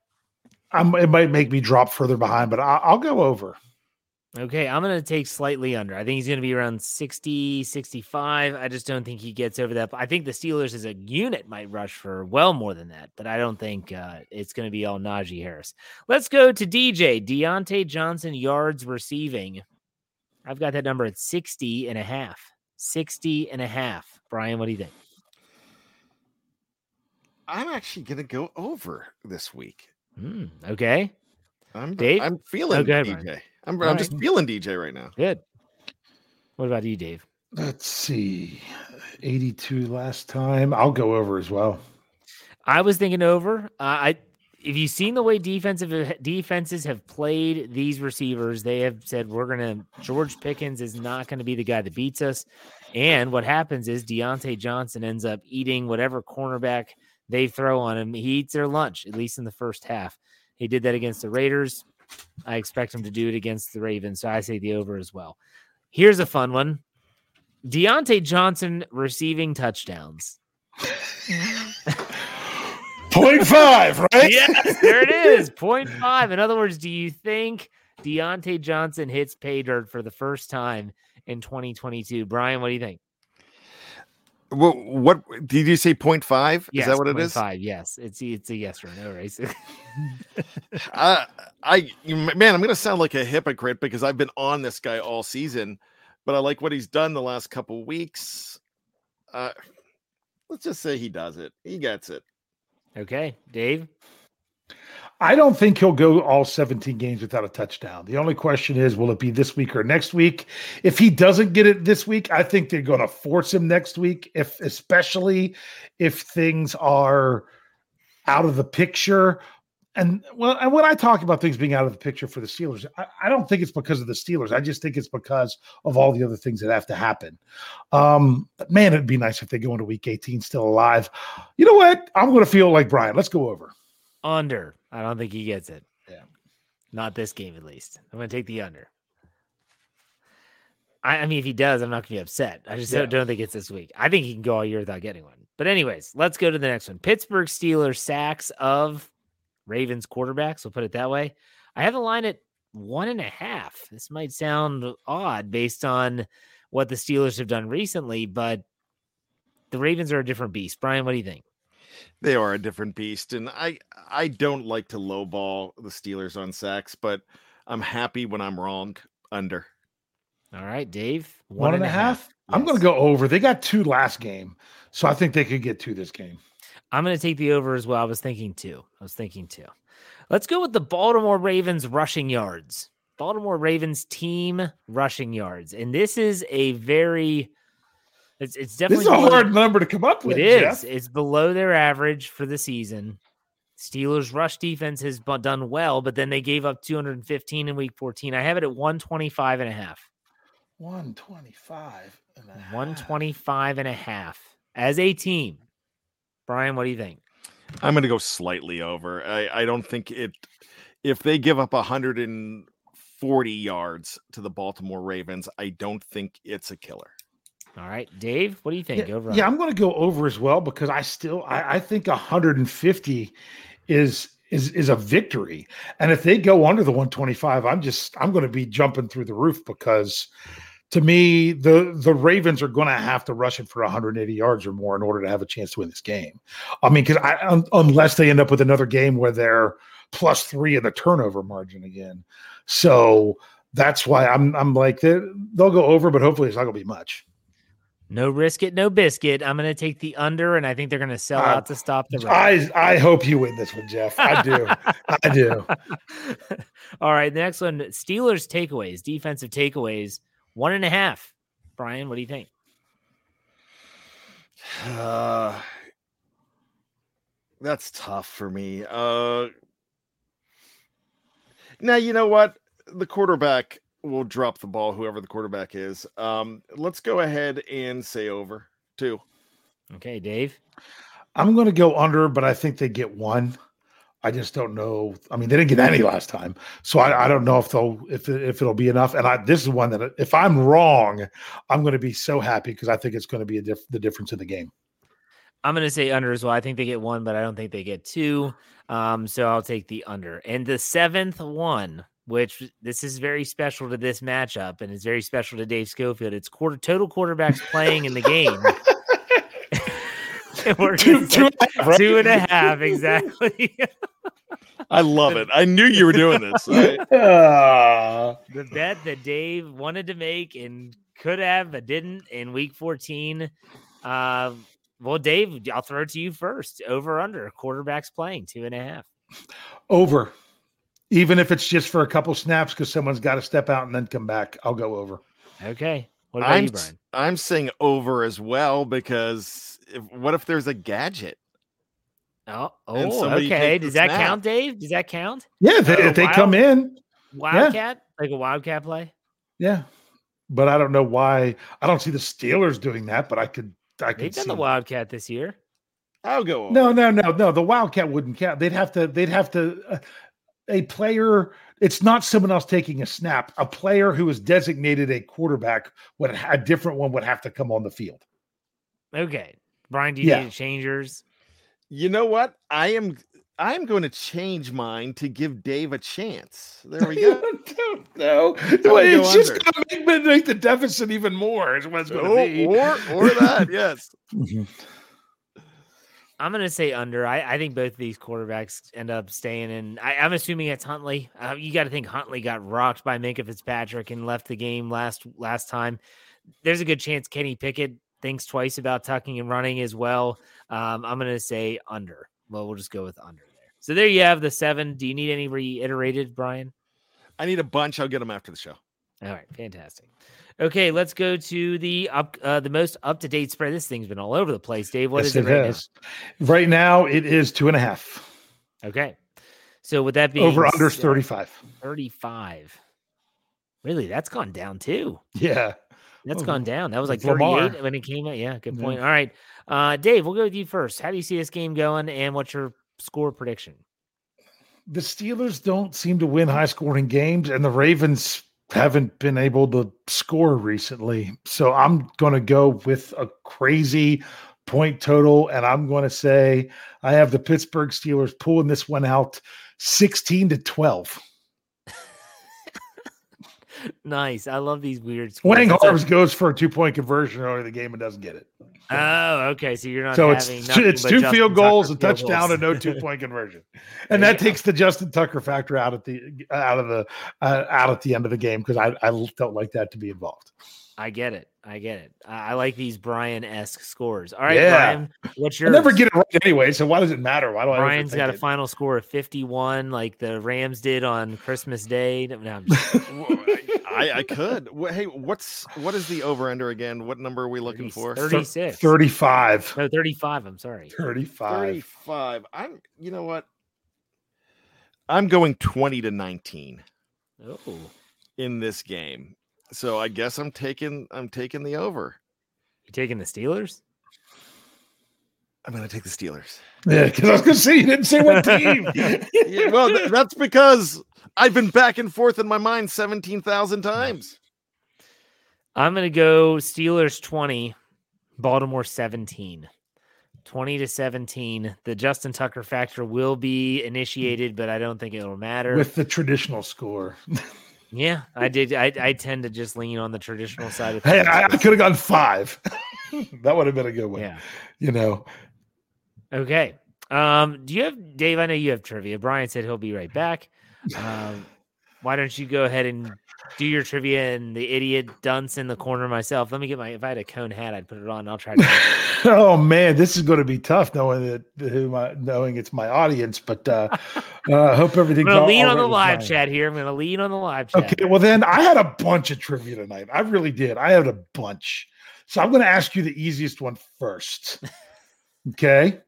I'm, it might make me drop further behind, but I, I'll go over. Okay, I'm going to take slightly under. I think he's going to be around 60, 65. I just don't think he gets over that. I think the Steelers as a unit might rush for well more than that, but I don't think uh, it's going to be all Najee Harris. Let's go to DJ, Diontae Johnson yards receiving. I've got that number at 60 and a half. 60 and a half. Brian, what do you think? I'm actually gonna go over this week. Hmm, okay, I'm Dave? I'm feeling Okay, DJ. Brian. I'm I'm just feeling DJ right now. good. What about you, Dave? Let's see. 82 last time. I'll go over as well. I was thinking over. Uh, I if you've seen the way defensive defenses have played these receivers, they have said we're gonna George Pickens is not gonna be the guy that beats us. And what happens is Diontae Johnson ends up eating whatever cornerback they throw on him. He eats their lunch, at least in the first half. He did that against the Raiders. I expect him to do it against the Ravens. So I say the over as well. Here's a fun one. Diontae Johnson receiving touchdowns. [laughs] Point five, right? yes, there it is. Point five. In other words, do you think Diontae Johnson hits pay dirt for the first time in 2022. Brian, what do you think? Well, what did you say? 0.5? Yes, is that what it is? Five. Yes, it's it's a yes or no, race. [laughs] uh, I man, I'm gonna sound like a hypocrite because I've been on this guy all season, but I like what he's done the last couple weeks. Uh, let's just say he does it. He gets it. okay, Dave. I don't think he'll go all 17 games without a touchdown. The only question is, will it be this week or next week? If he doesn't get it this week, I think they're going to force him next week. If especially if things are out of the picture. And well, and when I talk about things being out of the picture for the Steelers, I, I don't think it's because of the Steelers. I just think it's because of all the other things that have to happen. Um, but man, it'd be nice if they go into week 18 still alive. You know what? I'm going to feel like Brian. Let's go over. Under. I don't think he gets it. Yeah. Not this game, at least. I'm going to take the under. I, I, mean, if he does, I'm not going to be upset. I just yeah. don't, don't think it's this week. I think he can go all year without getting one. But, anyways, let's go to the next one. Pittsburgh Steelers sacks of Ravens quarterbacks. We'll put it that way. I have the line at one and a half. This might sound odd based on what the Steelers have done recently, but the Ravens are a different beast. Brian, what do you think? They are a different beast, and I I don't like to lowball the Steelers on sacks, but I'm happy when I'm wrong. Under. All right, Dave. One, one and, and a half. half. Yes. I'm going to go over. They got two last game, so I think they could get two this game. I'm going to take the over as well. I was thinking two. I was thinking two. Let's go with the Baltimore Ravens rushing yards. Baltimore Ravens team rushing yards, and this is a very it's it's definitely this is a hard number to come up with. It is. Jeff. It's below their average for the season. Steelers rush defense has done well, but then they gave up 215 in week 14. I have it at 125 and a half. 125 and a half. 125 and a half as a team. Brian, what do you think? I'm going to go slightly over. I, I don't think it, if they give up 140 yards to the Baltimore Ravens, I don't think it's a killer. All right, Dave, what do you think? Yeah, over. Yeah, I'm going to go over as well because I still I, I think 150 is is is a victory, and if they go under the 125, I'm just I'm going to be jumping through the roof because to me the the Ravens are going to have to rush it for 180 yards or more in order to have a chance to win this game. I mean, because I un, unless they end up with another game where they're plus three in the turnover margin again, so that's why I'm I'm like they'll go over, but hopefully it's not going to be much. No risk it, no biscuit. I'm going to take the under, and I think they're going to sell uh, out to stop the run. I I hope you win this one, Jeff. I do. I do. [laughs] All right, the next one: Steelers takeaways, defensive takeaways, one and a half. Brian, what do you think? Uh, [sighs] that's tough for me. Uh, now you know what the quarterback will drop the ball, whoever the quarterback is. Um, let's go ahead and say over two. Okay, Dave. I'm going to go under, but I think they get one. I just don't know. I mean, they didn't get any last time, so I, I don't know if they'll if if it'll be enough. And I, this is one that if I'm wrong, I'm going to be so happy because I think it's going to be a diff, the difference in the game. I'm going to say under as well. I think they get one, but I don't think they get two. Um, so I'll take the under. And the seventh one which this is very special to this matchup and it's very special to Dave Schofield. It's quarter total quarterbacks playing in the game. [laughs] We're two, two, right? two and a half, exactly. [laughs] I love it. I knew you were doing this. Right? the bet that Dave wanted to make and could have, but didn't in week 14. Uh, well, Dave, I'll throw it to you first. Over under quarterbacks playing two and a half. Over even if it's just for a couple snaps because someone's got to step out and then come back. I'll go over. Okay. What about I'm, you, Brian? I'm saying over as well because if, what if there's a gadget? Oh, oh okay. Does that snap? count, Dave? Does that count? Yeah, they, if they wild, come in. Wildcat? Yeah. Like a wildcat play? Yeah. But I don't know why. I don't see the Steelers doing that, but I could. I could. They've done the wildcat this year. I'll go. Over. No, no, no, no. The wildcat wouldn't count. They'd have to. They'd have to. Uh, a player it's not someone else taking a snap a player who is designated a quarterback would a different one would have to come on the field okay brian do you yeah. need to change yours you know what i am I'm going to change mine to give Dave a chance. There we [laughs] go. don't know. Well, it's go just going to make, make the deficit even more. Is what it's going to Oh, be. or or that, [laughs] yes. [laughs] I'm going to say under. I, I think both of these quarterbacks end up staying in. I, I'm assuming it's Huntley. Uh, you got to think Huntley got rocked by Minkah Fitzpatrick and left the game last last time. There's a good chance Kenny Pickett thinks twice about tucking and running as well. Um, I'm going to say under. Well, we'll just go with under there. So there you have the seven. Do you need any reiterated, Brian? I need a bunch. I'll get them after the show. All right, fantastic. Okay, let's go to the up uh, the most up to date spread. This thing's been all over the place, Dave. What is Yes, it, right has. Right now, it is two and a half. Okay, so would that be Over under 35. 35. Really, that's gone down too. Yeah. That's Oh, gone down. That was like 38 when it came out. Yeah, good Yeah. point. All right. Uh Dave, we'll go with you first. How do you see this game going and what's your score prediction? The Steelers don't seem to win high scoring games, and the Ravens haven't been able to score recently. So I'm going to go with a crazy point total, and I'm going to say I have the Pittsburgh Steelers pulling this one out 16 to 12. Nice. I love these weird scores. Wang Harms goes for a two point conversion early in the game and doesn't get it. Oh, okay. So you're not So it's having two, nothing it's two Justin field goals, Tucker a field touchdown, and no [laughs] two point conversion, and that go. takes the Justin Tucker factor out at the out of the uh, out at the end of the game because I I don't like that to be involved. I get it. I get it. I, I like these Brian esque scores. All right, Yeah. Brian. What's I your never get it right anyway, so why does it matter? Why do I? Brian's got a it? final score of 51, like the Rams did on Christmas Day. No, I'm just Whoa, [laughs] I, I [laughs] could. Hey, what's what is the over under again? What number are we looking 30 for? 36. 35. No, 35. I'm sorry. 35. 35. I'm you know what? I'm going 20 to 19 Oh, in this game. So I guess I'm taking I'm taking the over. you taking the Steelers? I'm gonna take the Steelers. Yeah, because I was going to say you didn't say what team. [laughs] Yeah, well, th- that's because I've been back and forth in my mind 17,000 times. I'm going to go Steelers 20, Baltimore 17. 20 to 17. The Justin Tucker factor will be initiated, but I don't think it'll matter. with the traditional score. yeah, I did. I, I tend to just lean on the traditional side of Hey. I, I could have gone five. [laughs] that would have been a good one. yeah. You know, Okay. Um, do you have Dave? I know you have trivia. Brian said he'll be right back. Um, why don't you go ahead and do your trivia and the idiot dunce in the corner myself? Let me get my if I had a cone hat, I'd put it on. I'll try to [laughs] oh man, this is going to be tough knowing that who my, knowing it's my audience. But uh, uh, I hope I'm everything's. gonna all- lean all on the live mine. chat here. I'm gonna lean on the live chat. Okay, well then I had a bunch of trivia tonight. I really did. I had a bunch. So I'm going to ask you the easiest one first. [laughs] Okay.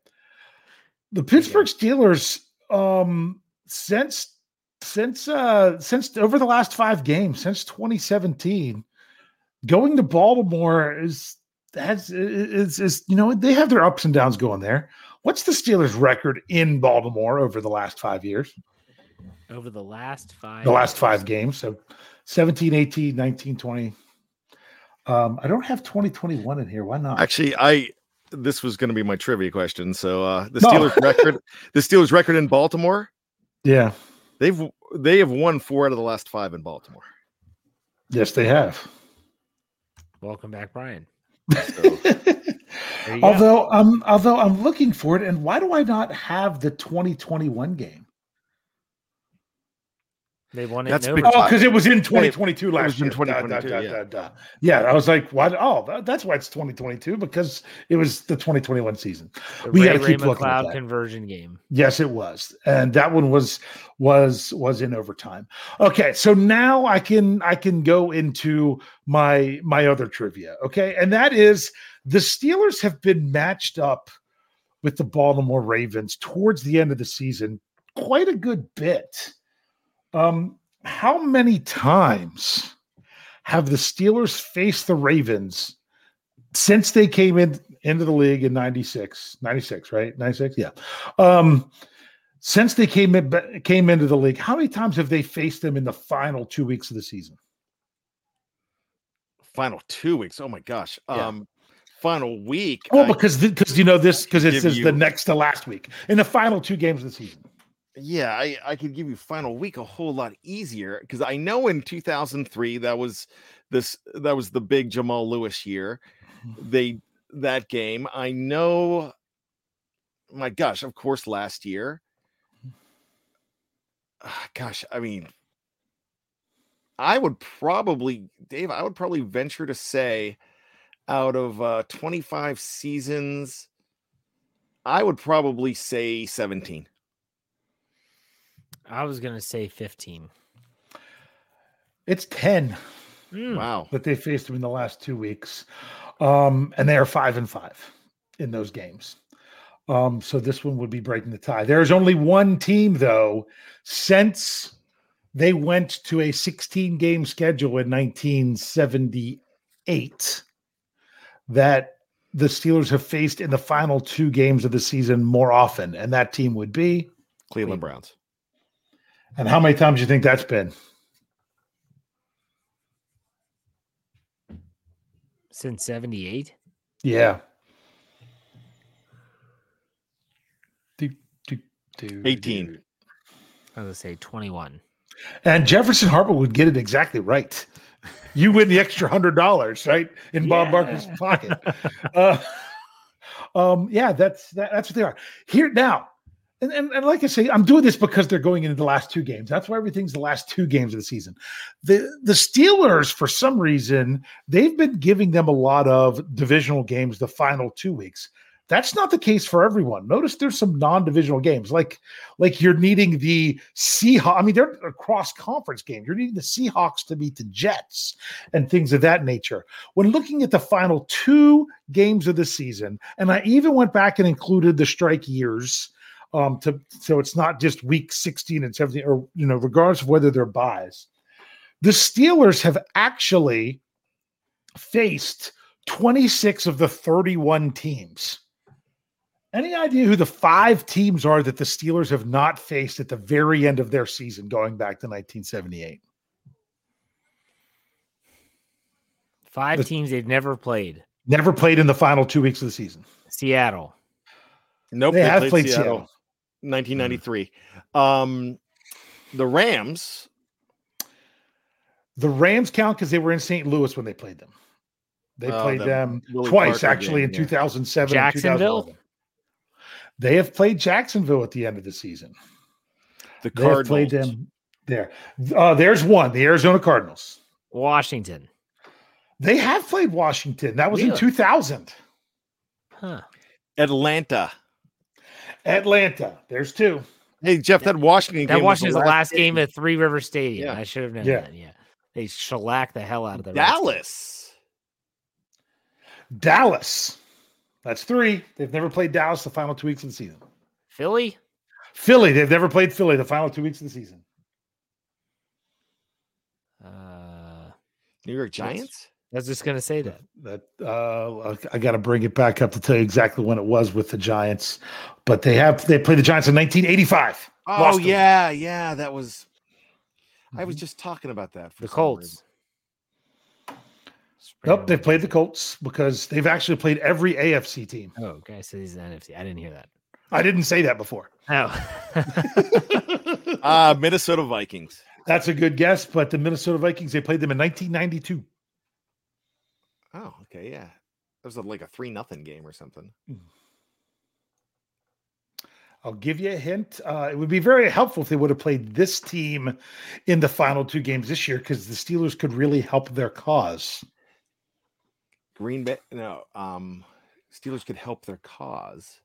The Pittsburgh Steelers um since since uh since over the last 5 games since 2017 going to Baltimore is has is is you know they have their ups and downs going there. What's the Steelers record in Baltimore over the last 5 years? Over the last five the last years. five games. So 17, 18, 19, 20. Um, I don't have 2021 in here. Why not? Actually, I this was going to be my trivia question. So uh the No. Steelers record [laughs] the Steelers record in Baltimore, yeah. they've they have won 4 out of the last 5 in Baltimore. Yes, they have. Welcome back, Brian. So [laughs] There you go. although I'm although I'm looking for it, and why do I not have the 2021 game? They won it. That's in. Oh, because it was in 2022 it last was year. Duh, duh, 2022, duh, yeah. duh, duh. yeah, I was like, what? Oh, that's why it's 2022 because it was the 2021 season. The we Ray gotta Ray keep looking at McCloud that. conversion game. Yes, it was, and that one was was was in overtime. Okay, so now I can I can go into my my other trivia. Okay, and that is the Steelers have been matched up with the Baltimore Ravens towards the end of the season quite a good bit. Um, how many times have the Steelers faced the Ravens since they came in into the league in 96 96 right 96 yeah um since they came in came into the league how many times have they faced them in the final two weeks of the season final 2 weeks. Oh my gosh. Yeah. Um final week. Well, because because you know this because it says you- the next to last week in the final two games of the season. Yeah, I, I could give you final week a whole lot easier because I know in 2003 that was this that was the big Jamal Lewis year. They that game. I know. My gosh, of course, last year. Ah, Gosh, I mean, I would probably, Dave. I would probably venture to say, out of uh, 25 seasons, I would probably say 17. I was gonna say 15. It's ten Hmm. Wow. that they faced them in the last two weeks, um, and they are five and five in those games. Um, so this one would be breaking the tie. There is only one team though since they went to a 16 game schedule in 1978 that the Steelers have faced in the final two games of the season more often, and that team would be. Cleveland Browns. And how many times do you think that's been? Since 78? Yeah. Do, do, do, 18. do. I was gonna say 21. And Jefferson Harper would get it exactly right. You win the extra hundred dollars, right, in Bob Yeah. Barker's pocket. uh, [laughs] um, yeah, that's that, that's what they are here now. And, and and like I say, I'm doing this because they're going into the last two games. That's why everything's the last two games of the season. The the Steelers, for some reason, they've been giving them a lot of divisional games the final two weeks. That's not the case for everyone. Notice there's some non-divisional games, like like you're needing the Seahawks. I mean, they're a cross-conference game. You're needing the Seahawks to beat the Jets and things of that nature. When looking at the final two games of the season, and I even went back and included the strike years, um, to so it's not just week 16 and 17, or you know, regardless of whether they're buys. The Steelers have actually faced 26 of the 31 teams. Any idea who the five teams are that the Steelers have not faced at the very end of their season going back to 1978? Five The- teams they've never played. Never played in the final two weeks of the season. Seattle. Nope. They have played Seattle. 1993. Um, the Rams. The Rams count because they were in St. Louis when they played them. They Oh, played the them Willie twice, Parker actually, game, in yeah. 2007 Jacksonville? They have played Jacksonville at the end of the season. The They have Cardinals. played them there. Uh, there's one, the Arizona Cardinals. Washington. They have played Washington. That was in 2000. Huh. Atlanta. Atlanta. There's two. Hey, Jeff, that Washington That game. was Washington's the last game at Three River Stadium. Yeah. I should have known Yeah. that. Yeah. They shellacked the hell out of the Redskins. Dallas. Dallas. That's three. They've never played Dallas the final two weeks of the season. Philly. Philly. They've never played Philly the final two weeks of the season. Uh, New York Giants. I was just gonna say that. That uh, I got to bring it back up to tell you exactly when it was with the Giants, but they have they played the Giants in 1985. Oh Lost them. yeah, yeah. That was. I was just talking about that. For The some Colts. Nope, they've played the Colts because they've actually played every AFC team. Oh, okay. So these the NFC. I didn't hear that. I didn't say that before. Oh. reason. [laughs] Uh Minnesota Vikings. That's a good guess, but the Minnesota Vikings they played them in 1992. Oh, okay, yeah. That was a, like a three nothing game or something. I'll give you a hint. Uh, it would be very helpful if they would have played this team in the final two games this year because the Steelers could really help their cause. Green Bay. No, um, Steelers could help their cause.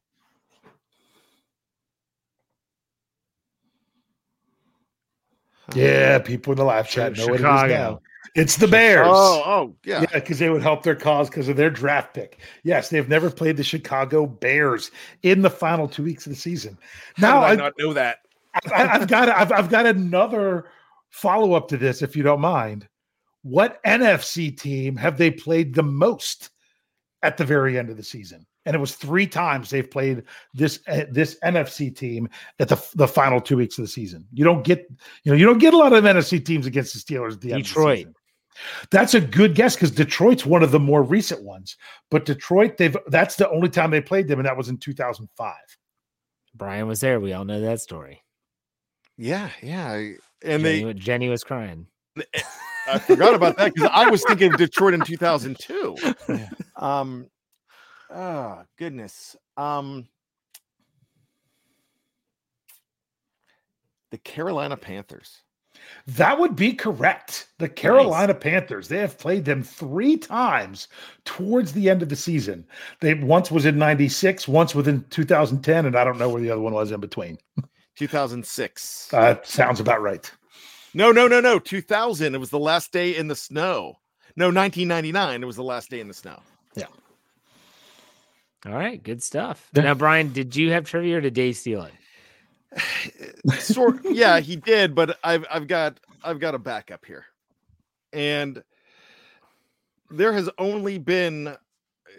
Huh. Yeah, people in the live chat know what it is Chicago. now. It's the Bears. Oh, oh, yeah. Yeah, because they would help their cause because of their draft pick. Yes, they've never played the Chicago Bears in the final two weeks of the season. Now I, I, not know that? I, I've got I've, I've got another follow up to this, if you don't mind. What NFC team have they played the most at the very end of the season? And it was three times they've played this uh, this NFC team at the the final two weeks of the season. You don't get you know you don't get a lot of NFC teams against the Steelers at the end. Of the Detroit. season. That's a good guess because Detroit's one of the more recent ones. But Detroit, they've that's the only time they played them, and that was in 2005. Brian was there. We all know that story. Yeah, yeah. And Jenny, they Jenny was crying. I forgot about that because I was thinking of Detroit in 2002. [laughs] Um oh goodness. Um the Carolina Panthers. That would be correct. The Carolina Panthers, they have played them three times towards the end of the season. They once was in 96, once within 2010, and I don't know where the other one was in between. 2006. Uh, sounds about right. No, no, no, no. 2000. It was the last day in the snow. No, 1999. It was the last day in the snow. All right, good stuff. Now, Brian, did you have trivia or did Dave steal it? [sighs] sort yeah he did but i've i've got i've got a backup here. And there has only been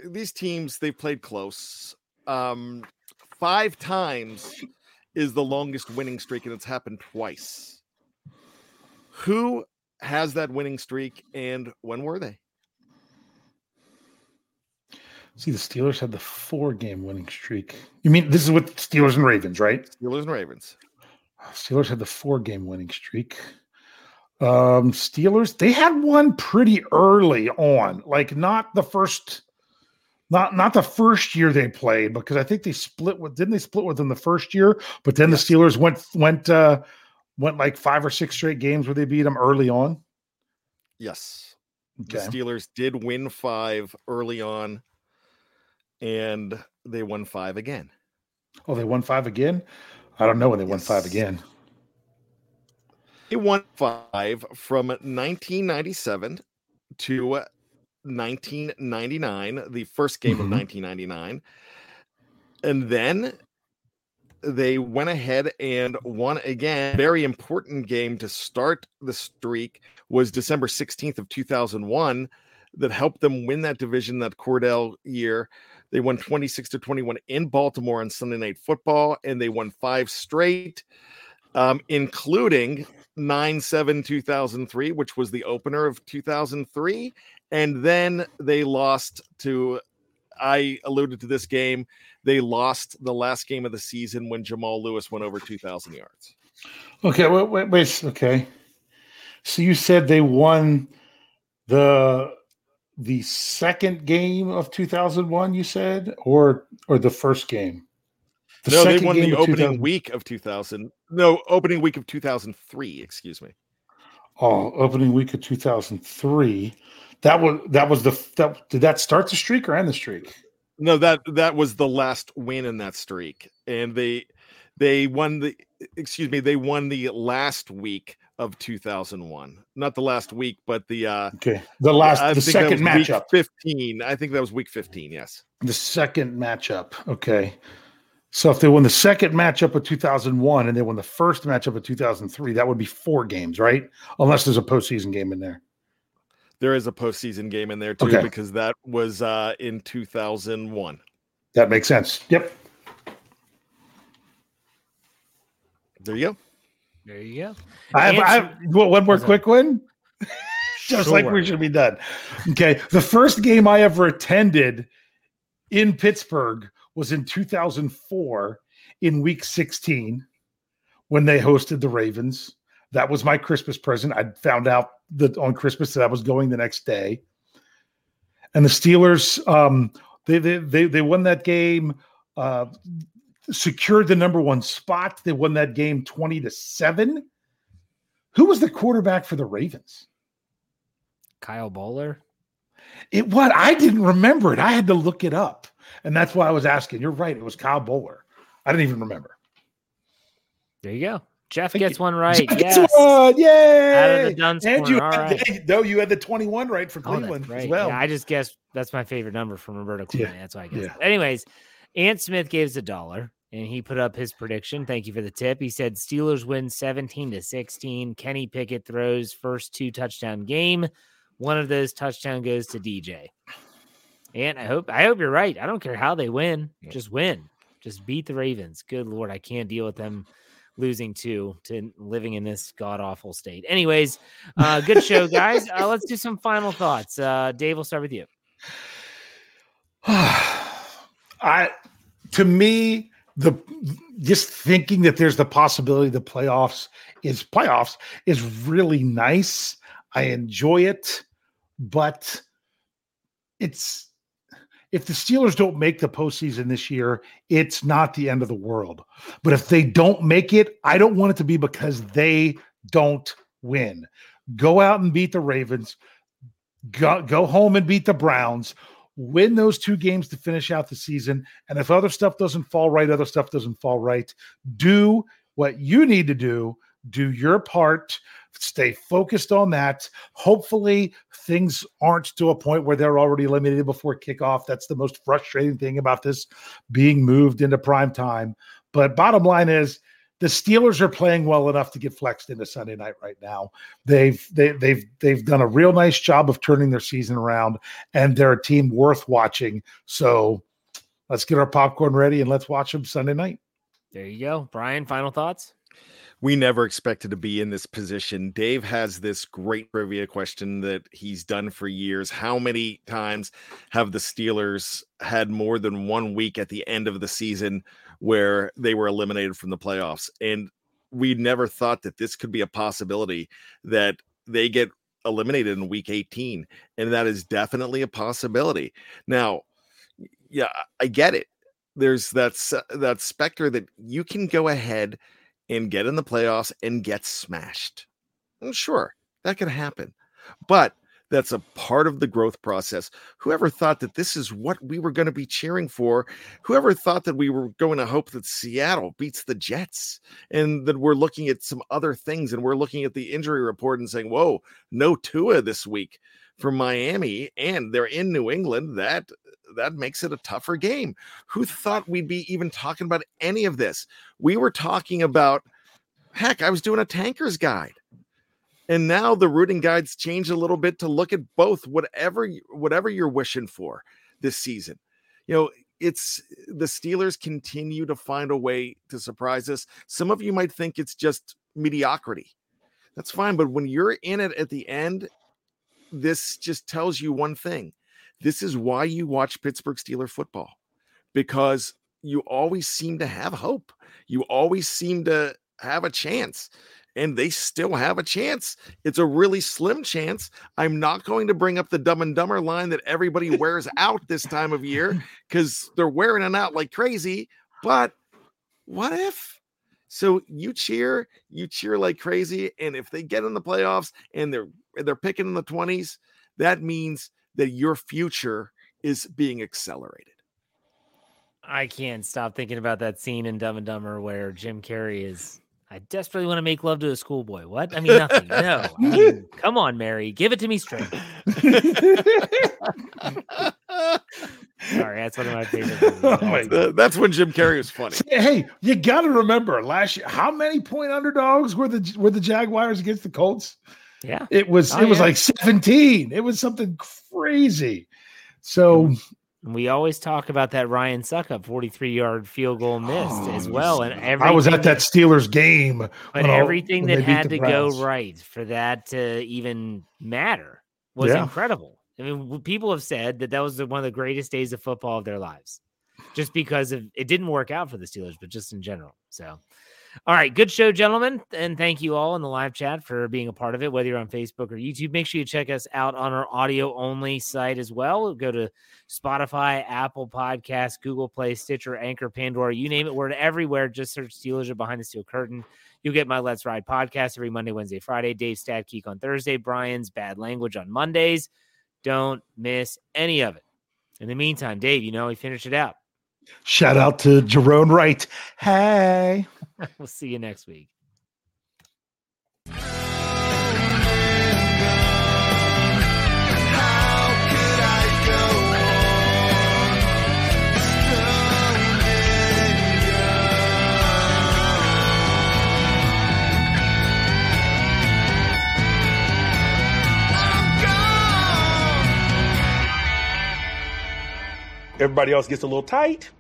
these teams they've played close. Um five times is the longest winning streak and it's happened twice. Who has that winning streak and when were they See, the Steelers had the four game winning streak. You mean this is with Steelers and Ravens, right? steelers and ravens Steelers had the four game winning streak. Um, Steelers, they had one pretty early on, like not the first, not not the first year they played, because I think they split with didn't they split with them the first year, but then Yes. the Steelers went went uh went like five or six straight games where they beat them early on. yes Okay. the steelers did win five early on and they won five again Oh, they won five again? I don't know when they won five again. They won five from 1997 to 1999, the first game of Mhm. 1999. And then they went ahead and won again. Very important game to start the streak was December 16th of 2001 that helped them win that division that Kordell year. They won 26 to 21 in Baltimore on Sunday Night Football, and they won five straight, um, including 9 7 2003, which was the opener of 2003. And then they lost to, I alluded to this game, they lost the last game of the season when Jamal Lewis went over 2,000 yards. Okay, wait, wait, wait. Okay, so you said they won the the second game of 2001. You said, or or the first game? The no, they won the opening 2000 week of 2000. No, opening week of 2003, excuse me. Oh, opening week of 2003. That was that was the that did that start the streak or end the streak? No, that that was the last win in that streak, and they they won the excuse me they won the last week of 2001, not the last week, but the uh Okay, the last I the second matchup. 15. I think that was week 15. Yes, The second matchup. Okay. So if they won the second matchup of 2001 and they won the first matchup of 2003, that would be four games, right? Unless there's a postseason game in there. there is a postseason game in there too Okay. because that was uh in 2001. That makes sense. Yep. There you go. There you go. I have, I have well, one more quick one. [laughs] Just like we should be done. Okay. The first game I ever attended in Pittsburgh was in 2004 in week 16 when they hosted the Ravens. That was my Christmas present. I found out that on Christmas that I was going the next day. And the Steelers, um, they they they, they won that game, uh, secured the number one spot. They won that game 20 to 7. Who was the quarterback for the Ravens? Kyle Boller. It what I didn't remember it. I had to look it up. And that's why I was asking. You're right. It was Kyle Boller. I didn't even remember. There you go. Jeff Thank gets you. one right. Jeff Yes. one. Yay! Out of the Duns and you had, right. [laughs] no, you had the 21 right for Oh, Cleveland right. as well. Yeah, I just guessed that's my favorite number from Roberto Yeah, Clemente. That's why I guessed. yeah. Anyways, Ant Smith gave us a dollar and he put up his prediction. Thank you for the tip. He said Steelers win 17 to 16. Kenny Pickett throws first two touchdown game. One of those touchdown goes to DJ. And I hope I hope you're right. I don't care how they win. Just win. Just beat the Ravens. Good lord, I can't deal with them losing two to living in this god awful state. Anyways, uh, good show, [laughs] guys. Uh, let's do some final thoughts. Uh, Dave, we'll start with you. [sighs] [sighs] [sighs] [laughs] I, to me, the just thinking that there's the possibility the playoffs is playoffs is really nice. I enjoy it, but it's if the Steelers don't make the postseason this year, it's not the end of the world. But if they don't make it, I don't want it to be because they don't win. Go out and beat the Ravens. Go, go home and beat the Browns. Win those two games to finish out the season. And if other stuff doesn't fall right, other stuff doesn't fall right. Do what you need to do. Do your part stay focused on that. Hopefully, things aren't to a point where they're already eliminated before kickoff. That's the most frustrating thing about this being moved into prime time. But bottom line is, the Steelers are playing well enough to get flexed into Sunday night right now. They've they, they've they've done a real nice job of turning their season around, and they're a team worth watching. So let's get our popcorn ready and let's watch them Sunday night. There you go, Bryan. Final thoughts we never expected to be in this position. Dave has this great trivia question that he's done for years. How many times have the Steelers had more than one week at the end of the season where they were eliminated from the playoffs? And we never thought that this could be a possibility that they get eliminated in week 18. And that is definitely a possibility. Now, yeah, I get it. There's that that specter that you can go ahead and get in the playoffs and get smashed. And sure, that could happen. But that's a part of the growth process. Whoever thought that this is what we were going to be cheering for? Whoever thought that we were going to hope that Seattle beats the Jets and that we're looking at some other things and we're looking at the injury report and saying, whoa, no Tua this week for Miami and they're in New England. That that makes it a tougher game. Who thought we'd be even talking about any of this? We were talking about, heck, I was doing a tanker's guide. And now the rooting guides change a little bit to look at both, whatever whatever you're wishing for this season. You know, it's the Steelers continue to find a way to surprise us. Some of you might think it's just mediocrity. That's fine, but when you're in it at the end, this just tells you one thing this is why you watch Pittsburgh Steeler football because you always seem to have hope. You always seem to have a chance and they still have a chance. It's a really slim chance. I'm not going to bring up the dumb and dumber line that everybody wears [laughs] out this time of year because they're wearing it out like crazy. But what if? So you cheer, you cheer like crazy, and if they get in the playoffs and they're they're picking in the 20s, that means that your future is being accelerated. I can't stop thinking about that scene in Dumb and Dumber where Jim Carrey is. I desperately want to make love to a schoolboy. What? I mean, nothing. No. [laughs] I mean, come on, Mary. Give it to me straight. Sorry, that's one of my favorite. [laughs] Oh that's when Jim Carrey was funny. Hey, you got to remember last year. How many point underdogs were the were the Jaguars against the Colts? Yeah. It was oh, it was yeah. like 17. It was something crazy. So mm. We always talk about that Ryan Succop 43 yard field goal missed oh, as well. And I was at that Steelers game. But everything that had to go right for that to even matter was yeah. incredible. I mean, people have said that that was one of the greatest days of football of their lives just because of it didn't work out for the Steelers, but just in general. So all right, good show, gentlemen. And thank you all in the live chat for being a part of it, whether you're on Facebook or YouTube. Make sure you check us out on our audio only site as well. Go to Spotify, Apple Podcasts, Google Play, Stitcher, Anchor, Pandora, you name it. We're everywhere. Just search Steelers or Behind the Steel Curtain. You'll get my Let's Ride podcast every Monday, Wednesday, Friday. Dave Geek on Thursday. Bryan's Bad Language on Mondays. Don't miss any of it. In the meantime, Dave, you know, we finished it out. Shout out to Jerome Wright. Hey. [laughs] we'll see you next week. Everybody else gets a little tight.